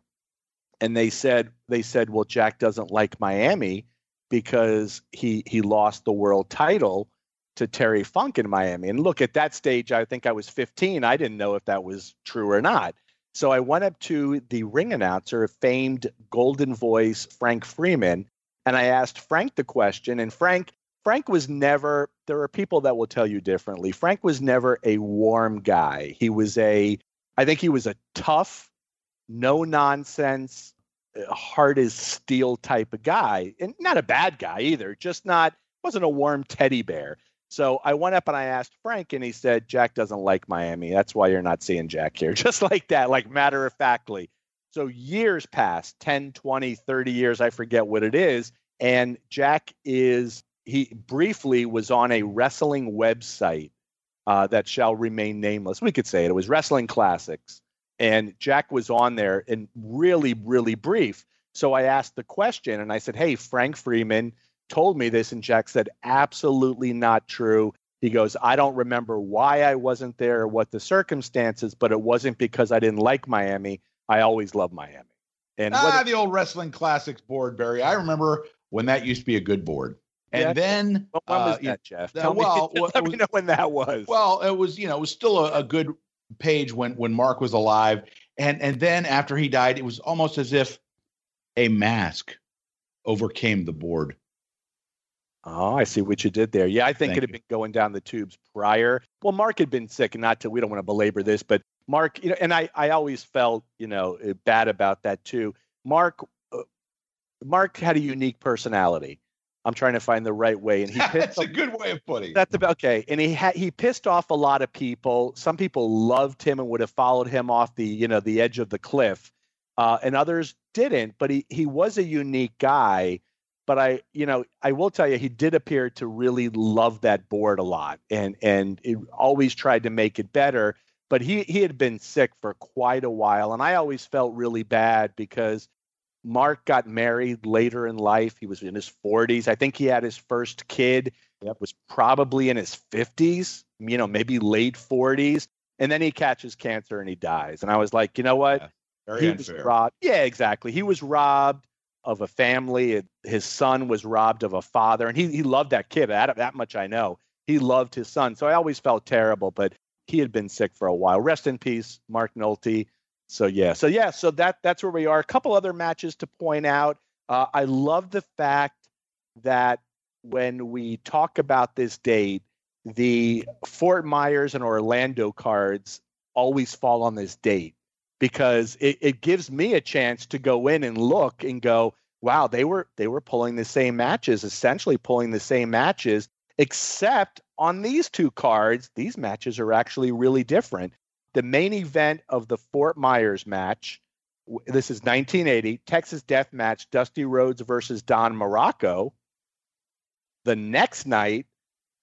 And they said, "They said, well, Jack doesn't like Miami because he he lost the world title to Terry Funk in Miami." And look, at that stage, I think I was 15. I didn't know if that was true or not. So I went up to the ring announcer, famed golden voice Frank Freeman, and I asked Frank the question. And Frank, Frank was never. There are people that will tell you differently. Frank was never a warm guy. He was a. I think he was a tough, no nonsense, hard as steel type of guy, and not a bad guy either. Just not wasn't a warm teddy bear. So I went up and I asked Frank, and he said, Jack doesn't like Miami. That's why you're not seeing Jack here. Just like that, like matter of factly. So years passed 10, 20, 30 years, I forget what it is. And Jack is, he briefly was on a wrestling website uh, that shall remain nameless. We could say it. It was Wrestling Classics. And Jack was on there and really, really brief. So I asked the question and I said, Hey, Frank Freeman told me this, and Jack said, absolutely not true. He goes, I don't remember why I wasn't there or what the circumstances, but it wasn't because I didn't like Miami. I always love Miami. And ah, the old wrestling classics board, Barry. I remember when that used to be a good board. And yeah, then when was uh, that, Jeff? Tell well, me, let was, me know when that was. Well, it was you know it was still a, a good page when when Mark was alive, and and then after he died, it was almost as if a mask overcame the board. Oh, I see what you did there. Yeah, I think Thank it had you. been going down the tubes prior. Well, Mark had been sick, and not to we don't want to belabor this, but Mark, you know, and I I always felt you know eh, bad about that too. Mark, uh, Mark had a unique personality. I'm trying to find the right way, and he that's a good way of putting. It. That's about okay. And he had he pissed off a lot of people. Some people loved him and would have followed him off the you know the edge of the cliff, uh, and others didn't. But he he was a unique guy but I, you know, I will tell you, he did appear to really love that board a lot, and and it always tried to make it better. But he he had been sick for quite a while, and I always felt really bad because Mark got married later in life. He was in his 40s. I think he had his first kid. Yep. Was probably in his 50s, you know, maybe late 40s, and then he catches cancer and he dies. And I was like, you know what? Yeah, he unfair. was robbed. Yeah, exactly. He was robbed of a family. His son was robbed of a father, and he he loved that kid. That that much I know. He loved his son, so I always felt terrible. But he had been sick for a while. Rest in peace, Mark Nulty. So yeah, so yeah, so that that's where we are. A couple other matches to point out. Uh, I love the fact that when we talk about this date, the Fort Myers and Orlando cards always fall on this date because it, it gives me a chance to go in and look and go, wow, they were they were pulling the same matches, essentially pulling the same matches, except on these two cards, these matches are actually really different. The main event of the Fort Myers match, this is 1980, Texas Death Match, Dusty Rhodes versus Don Muraco. The next night,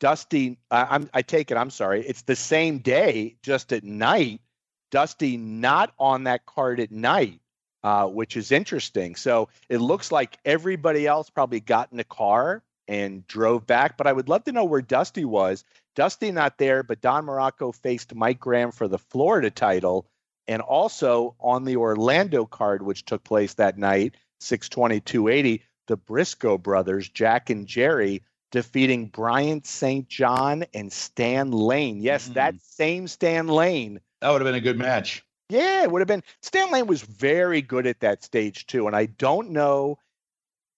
Dusty, I, I take it, I'm sorry, it's the same day, just at night. Dusty not on that card at night, uh, which is interesting. So it looks like everybody else probably got in a car and drove back. But I would love to know where Dusty was. Dusty not there, but Don Muraco faced Mike Graham for the Florida title. And also on the Orlando card, which took place that night, 62280, the Briscoe brothers, Jack and Jerry, defeating Brian St. John and Stan Lane. Yes, mm-hmm. that same Stan Lane that would have been a good match. Yeah, it would have been. Stan Lane was very good at that stage too, and I don't know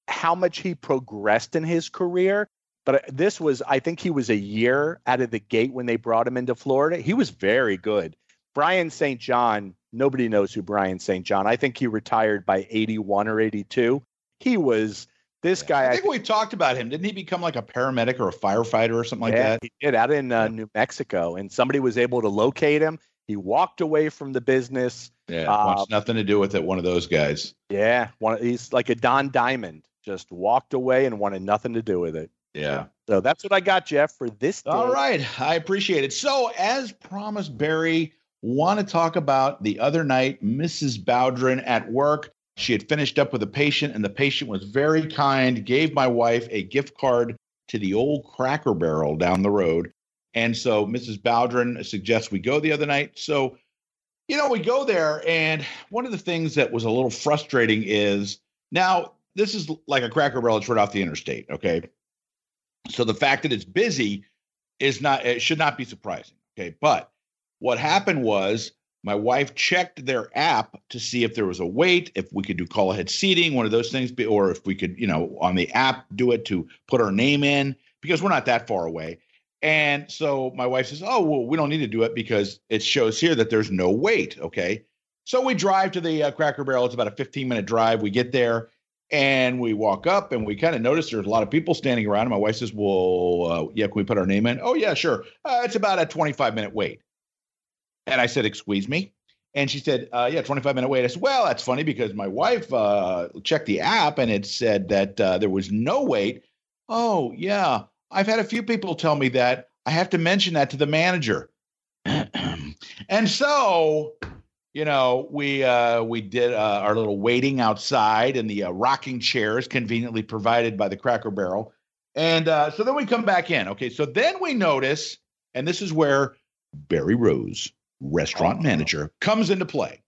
how much he progressed in his career, but this was I think he was a year out of the gate when they brought him into Florida. He was very good. Brian St. John, nobody knows who Brian St. John. I think he retired by 81 or 82. He was this guy. I think I, we talked about him. Didn't he become like a paramedic or a firefighter or something like yeah, that? He did out in uh, New Mexico, and somebody was able to locate him. He walked away from the business. Yeah, wants um, nothing to do with it. One of those guys. Yeah, one. He's like a Don Diamond. Just walked away and wanted nothing to do with it. Yeah. So that's what I got, Jeff, for this. Day. All right, I appreciate it. So, as promised, Barry, want to talk about the other night, Mrs. Bowdren at work. She had finished up with a patient, and the patient was very kind, gave my wife a gift card to the old Cracker Barrel down the road. And so Mrs. Bowdren suggests we go the other night. So, you know, we go there, and one of the things that was a little frustrating is now this is like a Cracker Barrel. It's right off the interstate. Okay, so the fact that it's busy is not it should not be surprising. Okay, but what happened was my wife checked their app to see if there was a wait, if we could do call ahead seating, one of those things, or if we could, you know, on the app do it to put our name in because we're not that far away. And so my wife says, "Oh, well, we don't need to do it because it shows here that there's no wait." Okay, so we drive to the uh, Cracker Barrel. It's about a 15 minute drive. We get there and we walk up and we kind of notice there's a lot of people standing around. And my wife says, Well, uh, yeah, can we put our name in? Oh, yeah, sure. Uh, it's about a 25 minute wait. And I said, Excuse me. And she said, uh, Yeah, 25 minute wait. I said, Well, that's funny because my wife uh, checked the app and it said that uh, there was no wait. Oh, yeah. I've had a few people tell me that. I have to mention that to the manager. and so you know, we uh, we did uh, our little waiting outside in the uh, rocking chairs conveniently provided by the Cracker Barrel, and uh, so then we come back in. Okay, so then we notice, and this is where Barry Rose, restaurant manager, comes into play.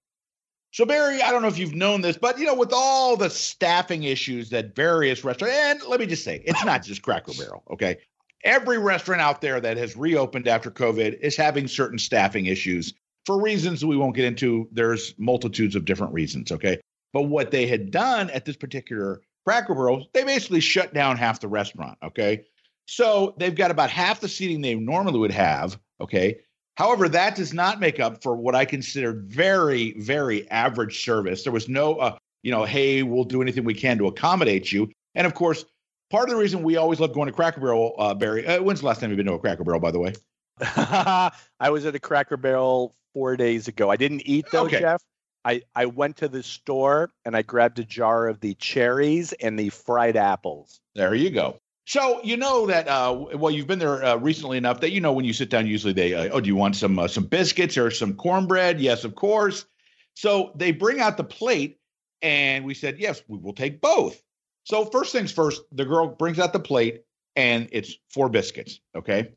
So Barry, I don't know if you've known this, but you know, with all the staffing issues that various restaurants, and let me just say, it's not just Cracker Barrel. Okay, every restaurant out there that has reopened after COVID is having certain staffing issues for reasons we won't get into. There's multitudes of different reasons, okay? But what they had done at this particular Cracker Barrel, they basically shut down half the restaurant, okay? So they've got about half the seating they normally would have, okay? However, that does not make up for what I considered very, very average service. There was no, uh, you know, hey, we'll do anything we can to accommodate you. And of course, part of the reason we always love going to Cracker Barrel, uh, Barry. Uh, when's the last time you've been to a Cracker Barrel, by the way? I was at a Cracker Barrel four days ago. I didn't eat though, okay. Jeff. I, I went to the store and I grabbed a jar of the cherries and the fried apples. There you go. So you know that uh, well you've been there uh, recently enough that you know when you sit down usually they uh, oh do you want some uh, some biscuits or some cornbread yes of course so they bring out the plate and we said yes we will take both so first things first the girl brings out the plate and it's four biscuits okay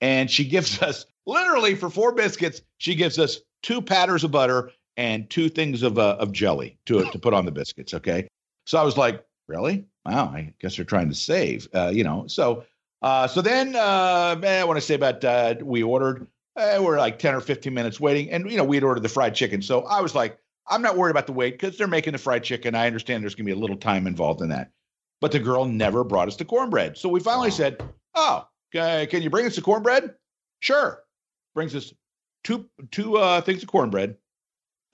and she gives us literally for four biscuits, she gives us two patters of butter and two things of uh, of jelly to to put on the biscuits. Okay, so I was like, really? Wow, I guess they're trying to save. Uh, you know, so uh, so then uh, I want to say about uh, we ordered. Uh, we're like ten or fifteen minutes waiting, and you know we'd ordered the fried chicken. So I was like, I'm not worried about the wait because they're making the fried chicken. I understand there's going to be a little time involved in that. But the girl never brought us the cornbread. So we finally said, "Oh, can you bring us the cornbread?" Sure. Brings us two two uh, things of cornbread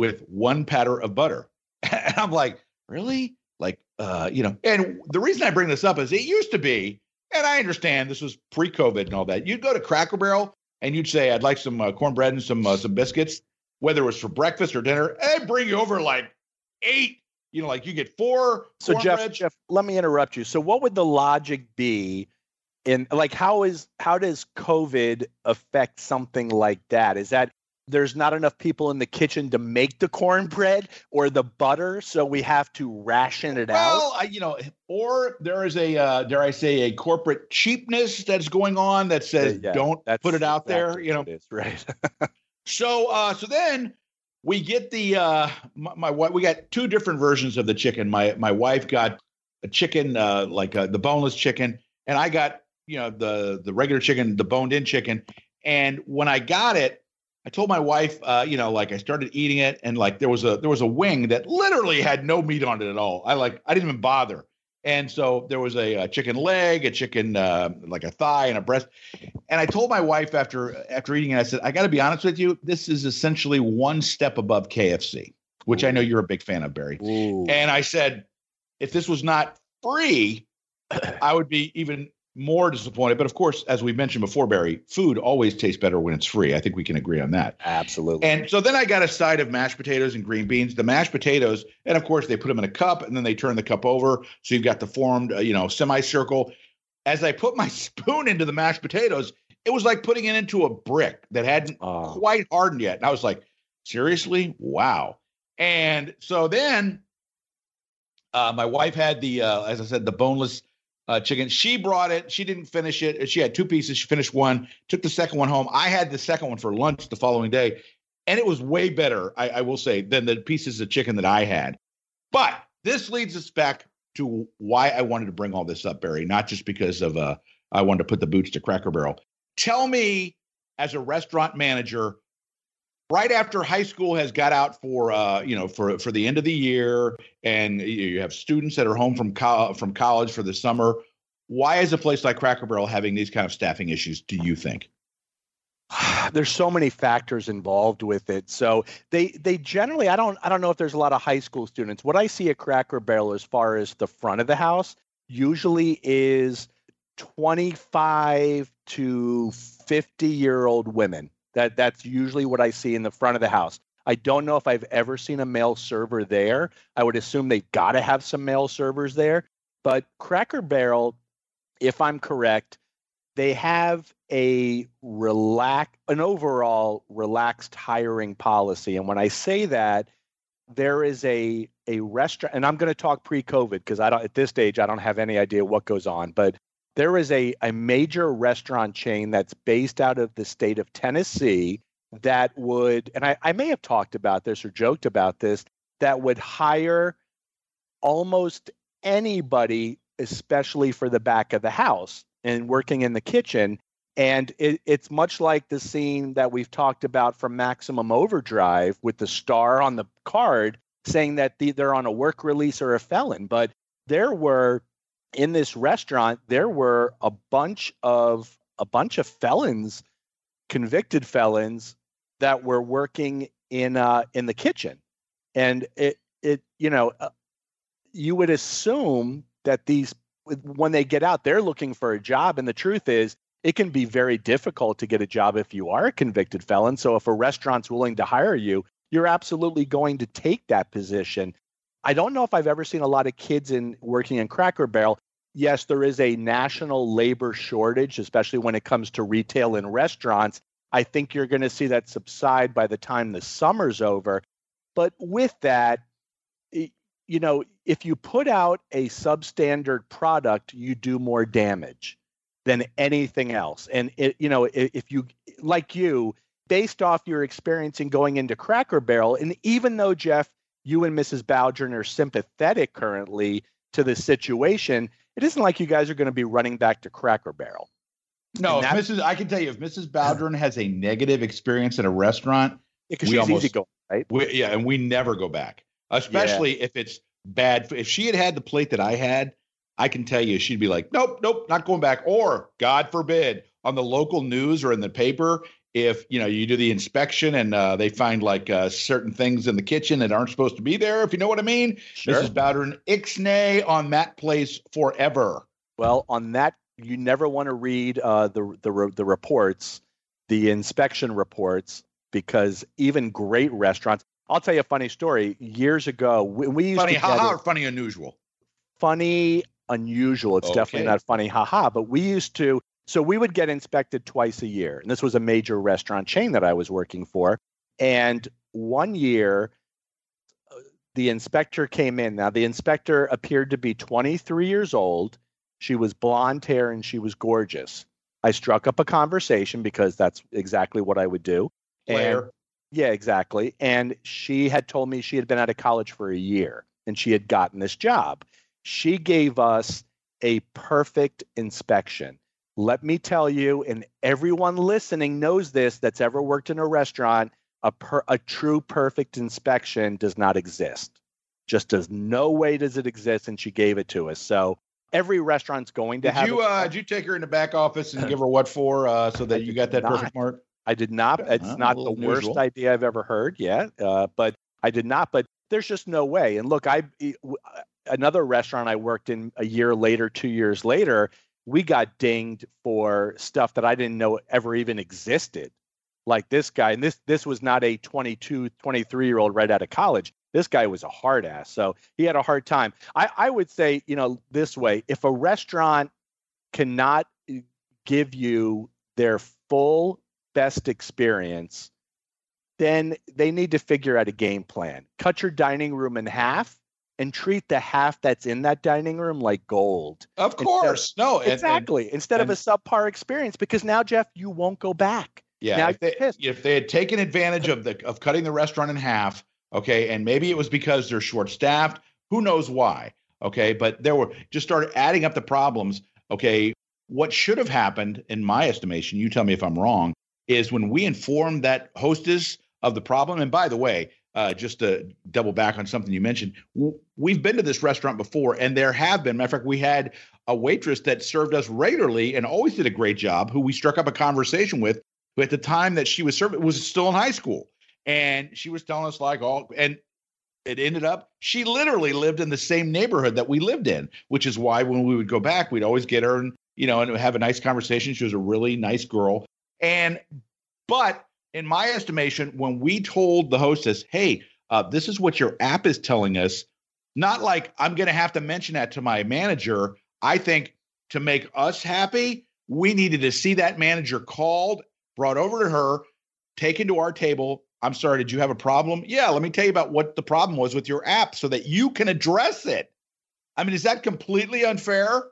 with one patter of butter. and I'm like, really? Like, uh, you know, and the reason I bring this up is it used to be, and I understand this was pre-COVID and all that. You'd go to Cracker Barrel and you'd say, "I'd like some uh, cornbread and some uh, some biscuits," whether it was for breakfast or dinner. And I'd bring you over like eight. You know, like you get four. So Jeff, Jeff, let me interrupt you. So, what would the logic be in like how is how does covid affect something like that? Is that there's not enough people in the kitchen to make the cornbread or the butter so we have to ration it well, out? Well you know or there is a uh, dare i say a corporate cheapness that's going on that says yeah, don't put it out there you know? right. So uh so then we get the uh my, my wife we got two different versions of the chicken. My my wife got a chicken uh like uh, the boneless chicken and i got you know the the regular chicken, the boned in chicken. And when I got it, I told my wife, uh, you know, like I started eating it, and like there was a there was a wing that literally had no meat on it at all. I like I didn't even bother. And so there was a, a chicken leg, a chicken uh, like a thigh, and a breast. And I told my wife after after eating it, I said, I got to be honest with you, this is essentially one step above KFC, which Ooh. I know you're a big fan of, Barry. Ooh. And I said, if this was not free, I would be even more disappointed. But of course, as we mentioned before, Barry, food always tastes better when it's free. I think we can agree on that. Absolutely. And so then I got a side of mashed potatoes and green beans. The mashed potatoes, and of course, they put them in a cup and then they turn the cup over. So you've got the formed, uh, you know, semicircle. As I put my spoon into the mashed potatoes, it was like putting it into a brick that hadn't oh. quite hardened yet. And I was like, seriously? Wow. And so then uh, my wife had the, uh, as I said, the boneless uh, chicken. She brought it. She didn't finish it. She had two pieces. She finished one, took the second one home. I had the second one for lunch the following day, and it was way better, I, I will say, than the pieces of chicken that I had. But this leads us back to why I wanted to bring all this up, Barry, not just because of uh, I wanted to put the boots to Cracker Barrel. Tell me, as a restaurant manager, right after high school has got out for uh, you know for for the end of the year, and you have students that are home from co- from college for the summer. Why is a place like Cracker Barrel having these kind of staffing issues? Do you think? there's so many factors involved with it. So they they generally I don't I don't know if there's a lot of high school students. What I see at Cracker Barrel as far as the front of the house usually is 25 to 50 year old women. That that's usually what I see in the front of the house. I don't know if I've ever seen a male server there. I would assume they've got to have some male servers there. But Cracker Barrel, if I'm correct, they have a relax an overall relaxed hiring policy and when i say that there is a a restaurant and i'm going to talk pre-covid because i don't at this stage i don't have any idea what goes on but there is a, a major restaurant chain that's based out of the state of tennessee that would and I, I may have talked about this or joked about this that would hire almost anybody especially for the back of the house and working in the kitchen. And it, it's much like the scene that we've talked about from Maximum Overdrive with the star on the card saying that the, they're on a work release or a felon. But there were in this restaurant, there were a bunch of a bunch of felons, convicted felons that were working in uh, in the kitchen, and it it you know uh, you would assume that these when they get out, they're looking for a job. And the truth is, it can be very difficult to get a job if you are a convicted felon. So if a restaurant's willing to hire you, you're absolutely going to take that position. I don't know if I've ever seen a lot of kids in working in Cracker Barrel. Yes, there is a national labor shortage, especially when it comes to retail and restaurants. I think you're going to see that subside by the time the summer's over. But with that, you know, if you put out a substandard product, you do more damage than anything else. And it, you know, if you like you, based off your experience in going into Cracker Barrel, and even though Jeff, you and Mrs. Bowdren are sympathetic currently to the situation, it isn't like you guys are going to be running back to Cracker Barrel. No, Mrs. I can tell you, if Mrs. Bowdren has a negative experience at a restaurant, because she's almost, right? We, yeah, and we never go back especially yeah. if it's bad. If she had had the plate that I had, I can tell you she'd be like, nope, nope, not going back. Or God forbid, on the local news or in the paper, if you know you do the inspection and uh, they find like uh, certain things in the kitchen that aren't supposed to be there, if you know what I mean, sure. Mrs. Bowdren, ixnay on that place forever. Well, on that, you never want to read uh, the the the reports, the inspection reports, because even great restaurants. I'll tell you a funny story. Years ago, we, we used funny to haha or funny unusual. Funny unusual. It's okay. definitely not funny haha. But we used to. So we would get inspected twice a year, and this was a major restaurant chain that I was working for. And one year, the inspector came in. Now the inspector appeared to be 23 years old. She was blonde hair and she was gorgeous. I struck up a conversation because that's exactly what I would do. Player. And yeah, exactly. And she had told me she had been out of college for a year and she had gotten this job. She gave us a perfect inspection. Let me tell you, and everyone listening knows this that's ever worked in a restaurant, a, per, a true perfect inspection does not exist. Just does no way does it exist, and she gave it to us. So every restaurant's going to did have. You, uh, did you take her in the back office and give her what for, uh, so that you got that not. perfect mark? I did not. It's well, not the worst idea I've ever heard yet, uh, but I did not. But there's just no way. And look, I another restaurant I worked in a year later, two years later, we got dinged for stuff that I didn't know ever even existed. Like this guy, and this this was not a 22, 23 year old right out of college. This guy was a hard ass, so he had a hard time. I, I would say, you know, this way: if a restaurant cannot uh, give you their full best experience, then they need to figure out a game plan. Cut your dining room in half and treat the half that's in that dining room like gold. Of course. Instead, no, exactly. And, and, Instead and, of a subpar experience, because now, Jeff, you won't go back. Yeah. Now if, they, if they had taken advantage of the of cutting the restaurant in half, okay, and maybe it was because they're short staffed, who knows why? Okay, but there were just started adding up the problems. Okay, what should have happened, in my estimation, you tell me if I'm wrong, is when we informed that hostess of the problem. And by the way, uh, just to double back on something you mentioned, we've been to this restaurant before, and there have been. Matter of fact, we had a waitress that served us regularly and always did a great job, who we struck up a conversation with, who at the time that she was serving was still in high school, and she was telling us like all and. It ended up she literally lived in the same neighborhood that we lived in, which is why when we would go back, we'd always get her and you know and have a nice conversation. She was a really nice girl, and but in my estimation, when we told the hostess, hey, uh, this is what your app is telling us, not like I'm going to have to mention that to my manager. I think to make us happy, we needed to see that manager called, brought over to her, taken to our table. I'm sorry, did you have a problem? Yeah, let me tell you about what the problem was with your app so that you can address it. I mean, is that completely unfair?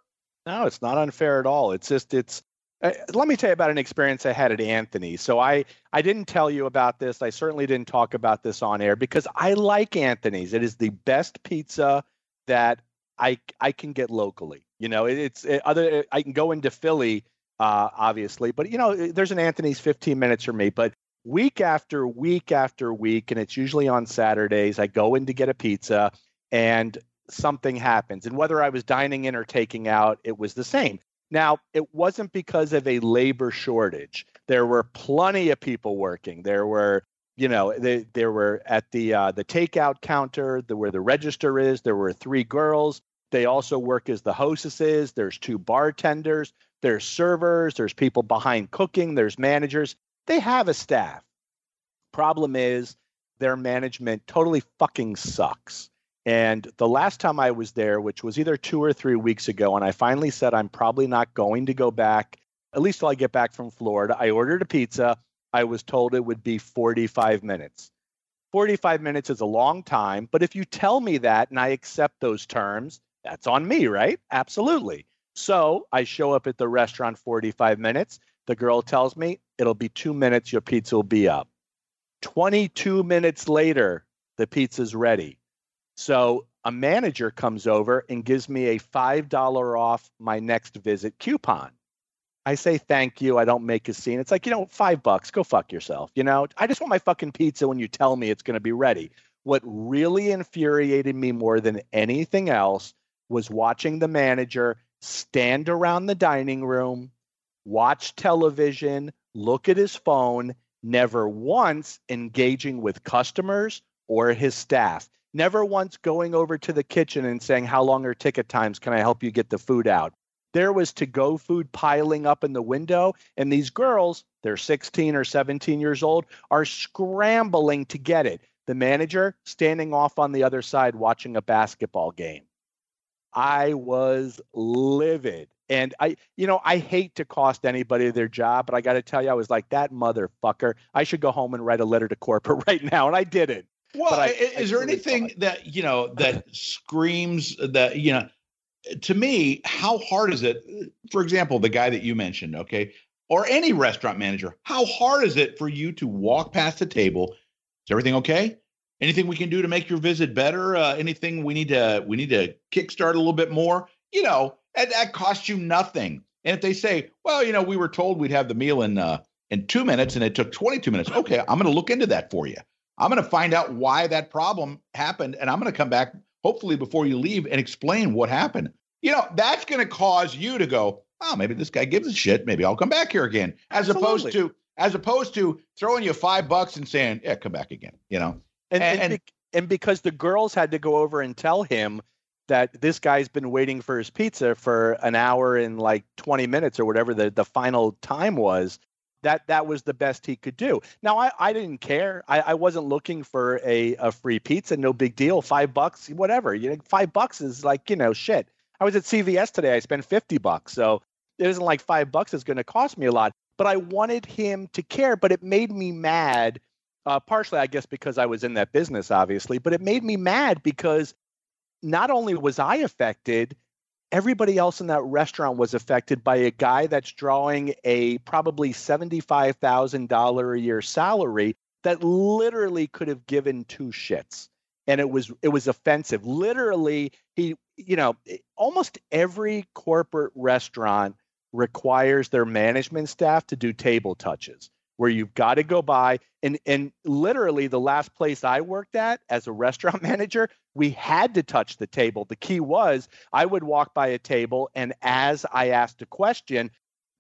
No, it's not unfair at all. It's just it's uh, let me tell you about an experience I had at Anthony. So I I didn't tell you about this. I certainly didn't talk about this on air because I like Anthony's. It is the best pizza that I I can get locally. You know, it, it's it, other I can go into Philly uh, obviously, but you know, there's an Anthony's 15 minutes from me, but week after week after week and it's usually on Saturdays, I go in to get a pizza and something happens. And whether I was dining in or taking out, it was the same. Now, it wasn't because of a labor shortage. There were plenty of people working. There were, you know, they, there were at the uh, the takeout counter, the, where the register is. There were three girls. They also work as the hostesses. There's two bartenders. There's servers. There's people behind cooking. There's managers. They have a staff. Problem is, their management totally fucking sucks. And the last time I was there, which was either two or three weeks ago, and I finally said I'm probably not going to go back, at least till I get back from Florida. I ordered a pizza. I was told it would be 45 minutes. 45 minutes is a long time, but if you tell me that and I accept those terms, that's on me, right? Absolutely. So I show up at the restaurant 45 minutes. The girl tells me it'll be two minutes, your pizza will be up. 22 minutes later, the pizza's ready. So a manager comes over and gives me a $5 off my next visit coupon. I say thank you. I don't make a scene. It's like, you know, five bucks, go fuck yourself. You know, I just want my fucking pizza when you tell me it's going to be ready. What really infuriated me more than anything else was watching the manager stand around the dining room, watch television, look at his phone, never once engaging with customers or his staff never once going over to the kitchen and saying, How long are ticket times? Can I help you get the food out? There was to go food piling up in the window, and these girls, they're 16 or 17 years old, are scrambling to get it. The manager standing off on the other side watching a basketball game. I was livid. And I, you know, I hate to cost anybody their job, but I got to tell you, I was like, that motherfucker. I should go home and write a letter to corporate right now. And I did it. Well, I, is I there anything that you know that screams that you know? To me, how hard is it? For example, the guy that you mentioned, okay, or any restaurant manager, how hard is it for you to walk past the table? Is everything okay? Anything we can do to make your visit better? Uh, anything we need to we need to kickstart a little bit more? You know, and that costs you nothing. And if they say, well, you know, we were told we'd have the meal in uh, in two minutes and it took 22 minutes, okay, I'm going to look into that for you. I'm going to find out why that problem happened, and I'm going to come back hopefully before you leave and explain what happened. You know, that's going to cause you to go, oh, maybe this guy gives a shit. Maybe I'll come back here again, as Absolutely. opposed to as opposed to throwing you five bucks and saying, yeah, come back again. You know, and and, and, and because the girls had to go over and tell him that this guy's been waiting for his pizza for an hour and like 20 minutes or whatever the, the final time was that that was the best he could do. Now I, I didn't care. I, I wasn't looking for a, a free pizza, no big deal. Five bucks, whatever. You know, five bucks is like, you know, shit. I was at CVS today, I spent 50 bucks. So it isn't like five bucks is going to cost me a lot. But I wanted him to care, but it made me mad. Uh, partially, I guess, because I was in that business, obviously, but it made me mad because not only was I affected, everybody else in that restaurant was affected by a guy that's drawing a probably $75,000 a year salary that literally could have given two shits. And it was it was offensive. Literally he you know almost every corporate restaurant requires their management staff to do table touches where you've got to go by. And and literally the last place I worked at as a restaurant manager we had to touch the table. The key was I would walk by a table and as I asked a question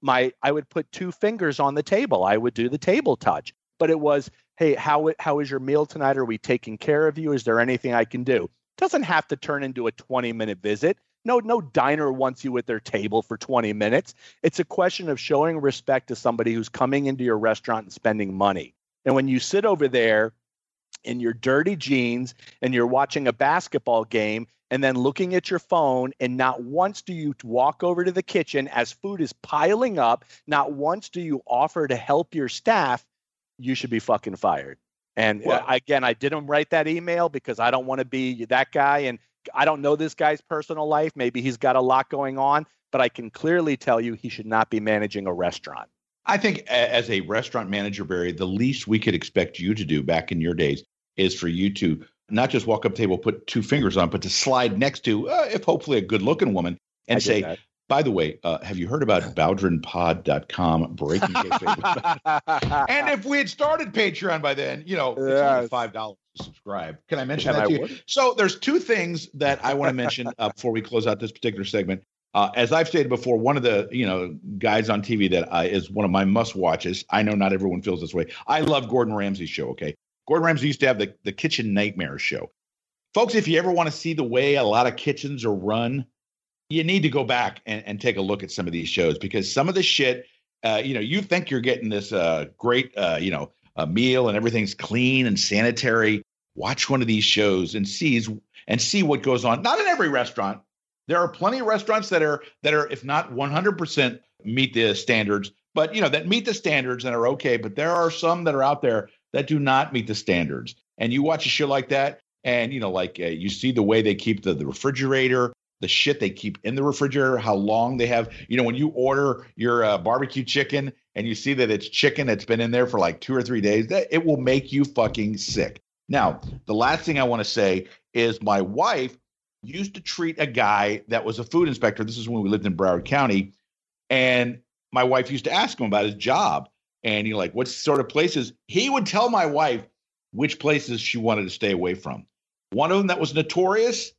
my I would put two fingers on the table. I would do the table touch. But it was hey how how is your meal tonight? Are we taking care of you? Is there anything I can do? It doesn't have to turn into a 20 minute visit. No, no diner wants you at their table for 20 minutes. It's a question of showing respect to somebody who's coming into your restaurant and spending money. And when you sit over there in your dirty jeans and you're watching a basketball game and then looking at your phone, and not once do you walk over to the kitchen as food is piling up, not once do you offer to help your staff, you should be fucking fired. And uh, well, again, I didn't write that email because I don't want to be that guy. And I don't know this guy's personal life. Maybe he's got a lot going on, but I can clearly tell you he should not be managing a restaurant. I think as a restaurant manager, Barry, the least we could expect you to do back in your days is for you to not just walk up table, put two fingers on, but to slide next to, uh, if hopefully a good looking woman, and say. By the way, uh, have you heard about BowdrenPod.com breaking and if we had started Patreon by then, you know, yes. five dollars to subscribe. Can I mention that to you? So there's two things that I want to mention uh, before we close out this particular segment. Uh, as I've stated before, one of the you know guys on TV that is one of my must watches. I know not everyone feels this way. I love Gordon Ramsay's show. Okay, Gordon Ramsay used to have the the Kitchen Nightmare show. Folks, if you ever want to see the way a lot of kitchens are run, you need to go back and, and take a look at some of these shows because some of the shit, uh, you know, you think you're getting this uh, great, uh, you know, a meal and everything's clean and sanitary. Watch one of these shows and sees and see what goes on. Not in every restaurant. There are plenty of restaurants that are that are, if not 100% meet the standards, but you know that meet the standards and are okay. But there are some that are out there that do not meet the standards. And you watch a show like that, and you know, like uh, you see the way they keep the, the refrigerator the shit they keep in the refrigerator, how long they have. You know, when you order your uh, barbecue chicken and you see that it's chicken that's been in there for like two or three days, that it will make you fucking sick. Now, the last thing I want to say is my wife used to treat a guy that was a food inspector. This is when we lived in Broward County. And my wife used to ask him about his job. And you like, what sort of places? He would tell my wife which places she wanted to stay away from. One of them that was notorious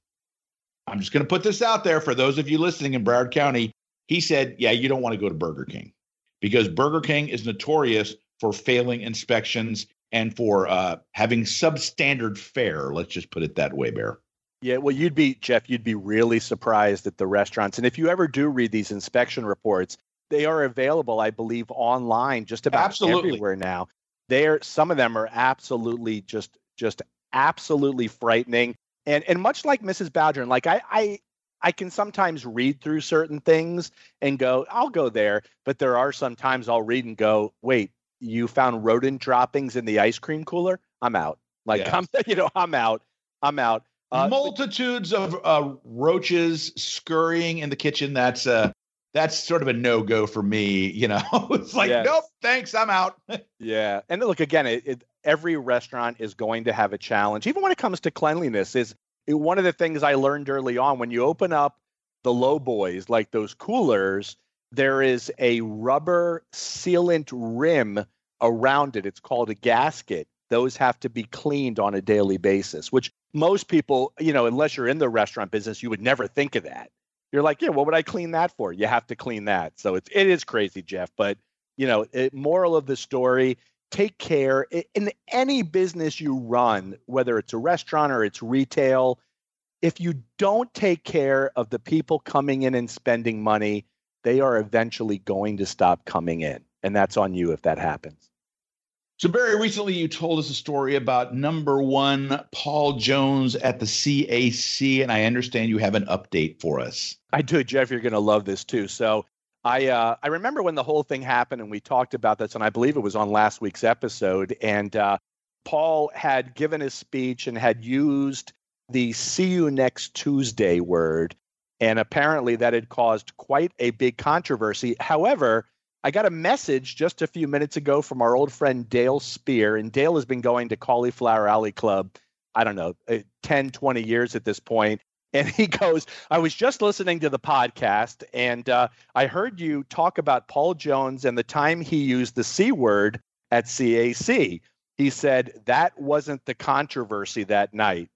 I'm just going to put this out there for those of you listening in Broward County. He said, Yeah, you don't want to go to Burger King because Burger King is notorious for failing inspections and for uh, having substandard fare. Let's just put it that way, Bear. Yeah, well, you'd be, Jeff, you'd be really surprised at the restaurants. And if you ever do read these inspection reports, they are available, I believe, online just about absolutely. everywhere now. They're some of them are absolutely just just absolutely frightening and and much like Mrs. Bowdren, like I I I can sometimes read through certain things and go, I'll go there, but there are sometimes I'll read and go, wait, you found rodent droppings in the ice cream cooler? I'm out. Like. I'm, you know, I'm out. I'm out. Uh, Multitudes of uh, roaches scurrying in the kitchen. That's uh, that's sort of a no go for me. You know, it's like, yes. nope, thanks, I'm out. yeah, and look again, it, it, every restaurant is going to have a challenge, even when it comes to cleanliness. Is it, one of the things I learned early on when you open up the low boys, like those coolers, there is a rubber sealant rim around it. It's called a gasket. Those have to be cleaned on a daily basis, which most people, you know, unless you're in the restaurant business, you would never think of that you're like, yeah, what would I clean that for? You have to clean that. So it's it is crazy, Jeff. But you know, it, moral of the story: take care in any business you run, whether it's a restaurant or it's retail. If you don't take care of the people coming in and spending money, they are eventually going to stop coming in, and that's on you if that happens. So, Barry, recently you told us a story about number one Paul Jones at the CAC, and I understand you have an update for us. I do, Jeff. You're going to love this too. So, I uh, I remember when the whole thing happened, and we talked about this, and I believe it was on last week's episode. And uh, Paul had given his speech and had used the see you next Tuesday word. And apparently that had caused quite a big controversy. However, I got a message just a few minutes ago from our old friend Dale Spear. And Dale has been going to Cauliflower Alley Club, I don't know, uh, 10, 20 years at this point. And he goes, I was just listening to the podcast and uh, I heard you talk about Paul Jones and the time he used the C word at CAC. He said that wasn't the controversy that night.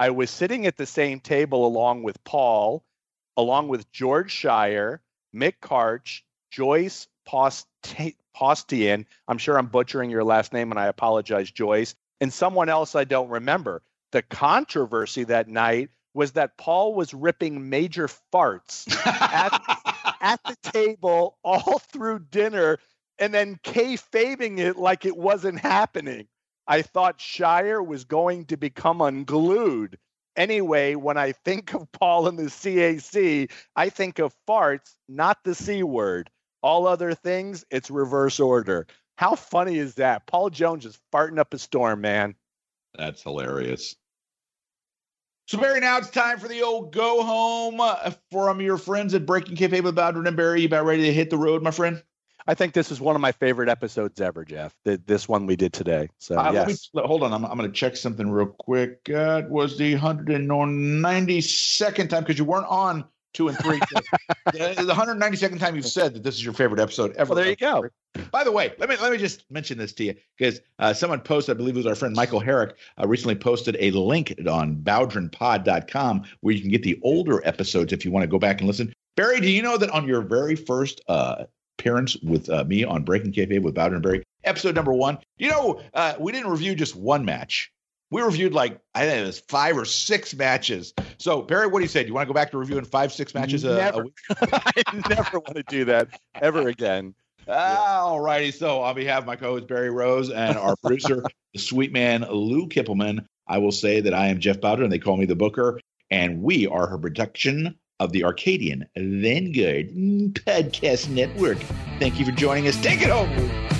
I was sitting at the same table along with Paul, along with George Schire, Mick Karch, Joyce Postian. I'm sure I'm butchering your last name and I apologize, Joyce, and someone else I don't remember. The controversy that night was that Paul was ripping major farts at, at the table all through dinner and then kayfabing it like it wasn't happening. I thought Schire was going to become unglued. Anyway, when I think of Paul and the CAC, I think of farts, not the C word. All other things, it's reverse order. How funny is that? Paul Jones is farting up a storm, man. That's hilarious. So, Barry, now it's time for the old go home uh, from your friends at Breaking Kayfabe with Bowdren and Barry. You about ready to hit the road, my friend? I think this is one of my favorite episodes ever, Jeff. The, this one we did today. So, uh, yes. Me, hold on. I'm, I'm going to check something real quick. Uh, it was the 192nd time because you weren't on two and three. the 192nd time you've said that this is your favorite episode ever. Well, there you go. By the way, let me let me just mention this to you because uh, someone posted, I believe it was our friend Michael Herrick, uh, recently posted a link on bowdrenpod.com where you can get the older episodes if you want to go back and listen. Barry, do you know that on your very first uh, appearance with uh, me on Breaking Kayfabe with Bowdren and Barry, episode number one, you know, uh, we didn't review just one match we reviewed like I think it was five or six matches. So Barry, what do you say? Do you want to go back to reviewing five, six matches a, never. a week? I never want to do that ever again. All righty. So on behalf of my co-host Barry Rose and our producer, the sweet man Lou Kippelman, I will say that I am Jeff Bowdren and they call me the Booker, and we are her production of the Arcadian Vanguard Podcast Network. Thank you for joining us. Take it home.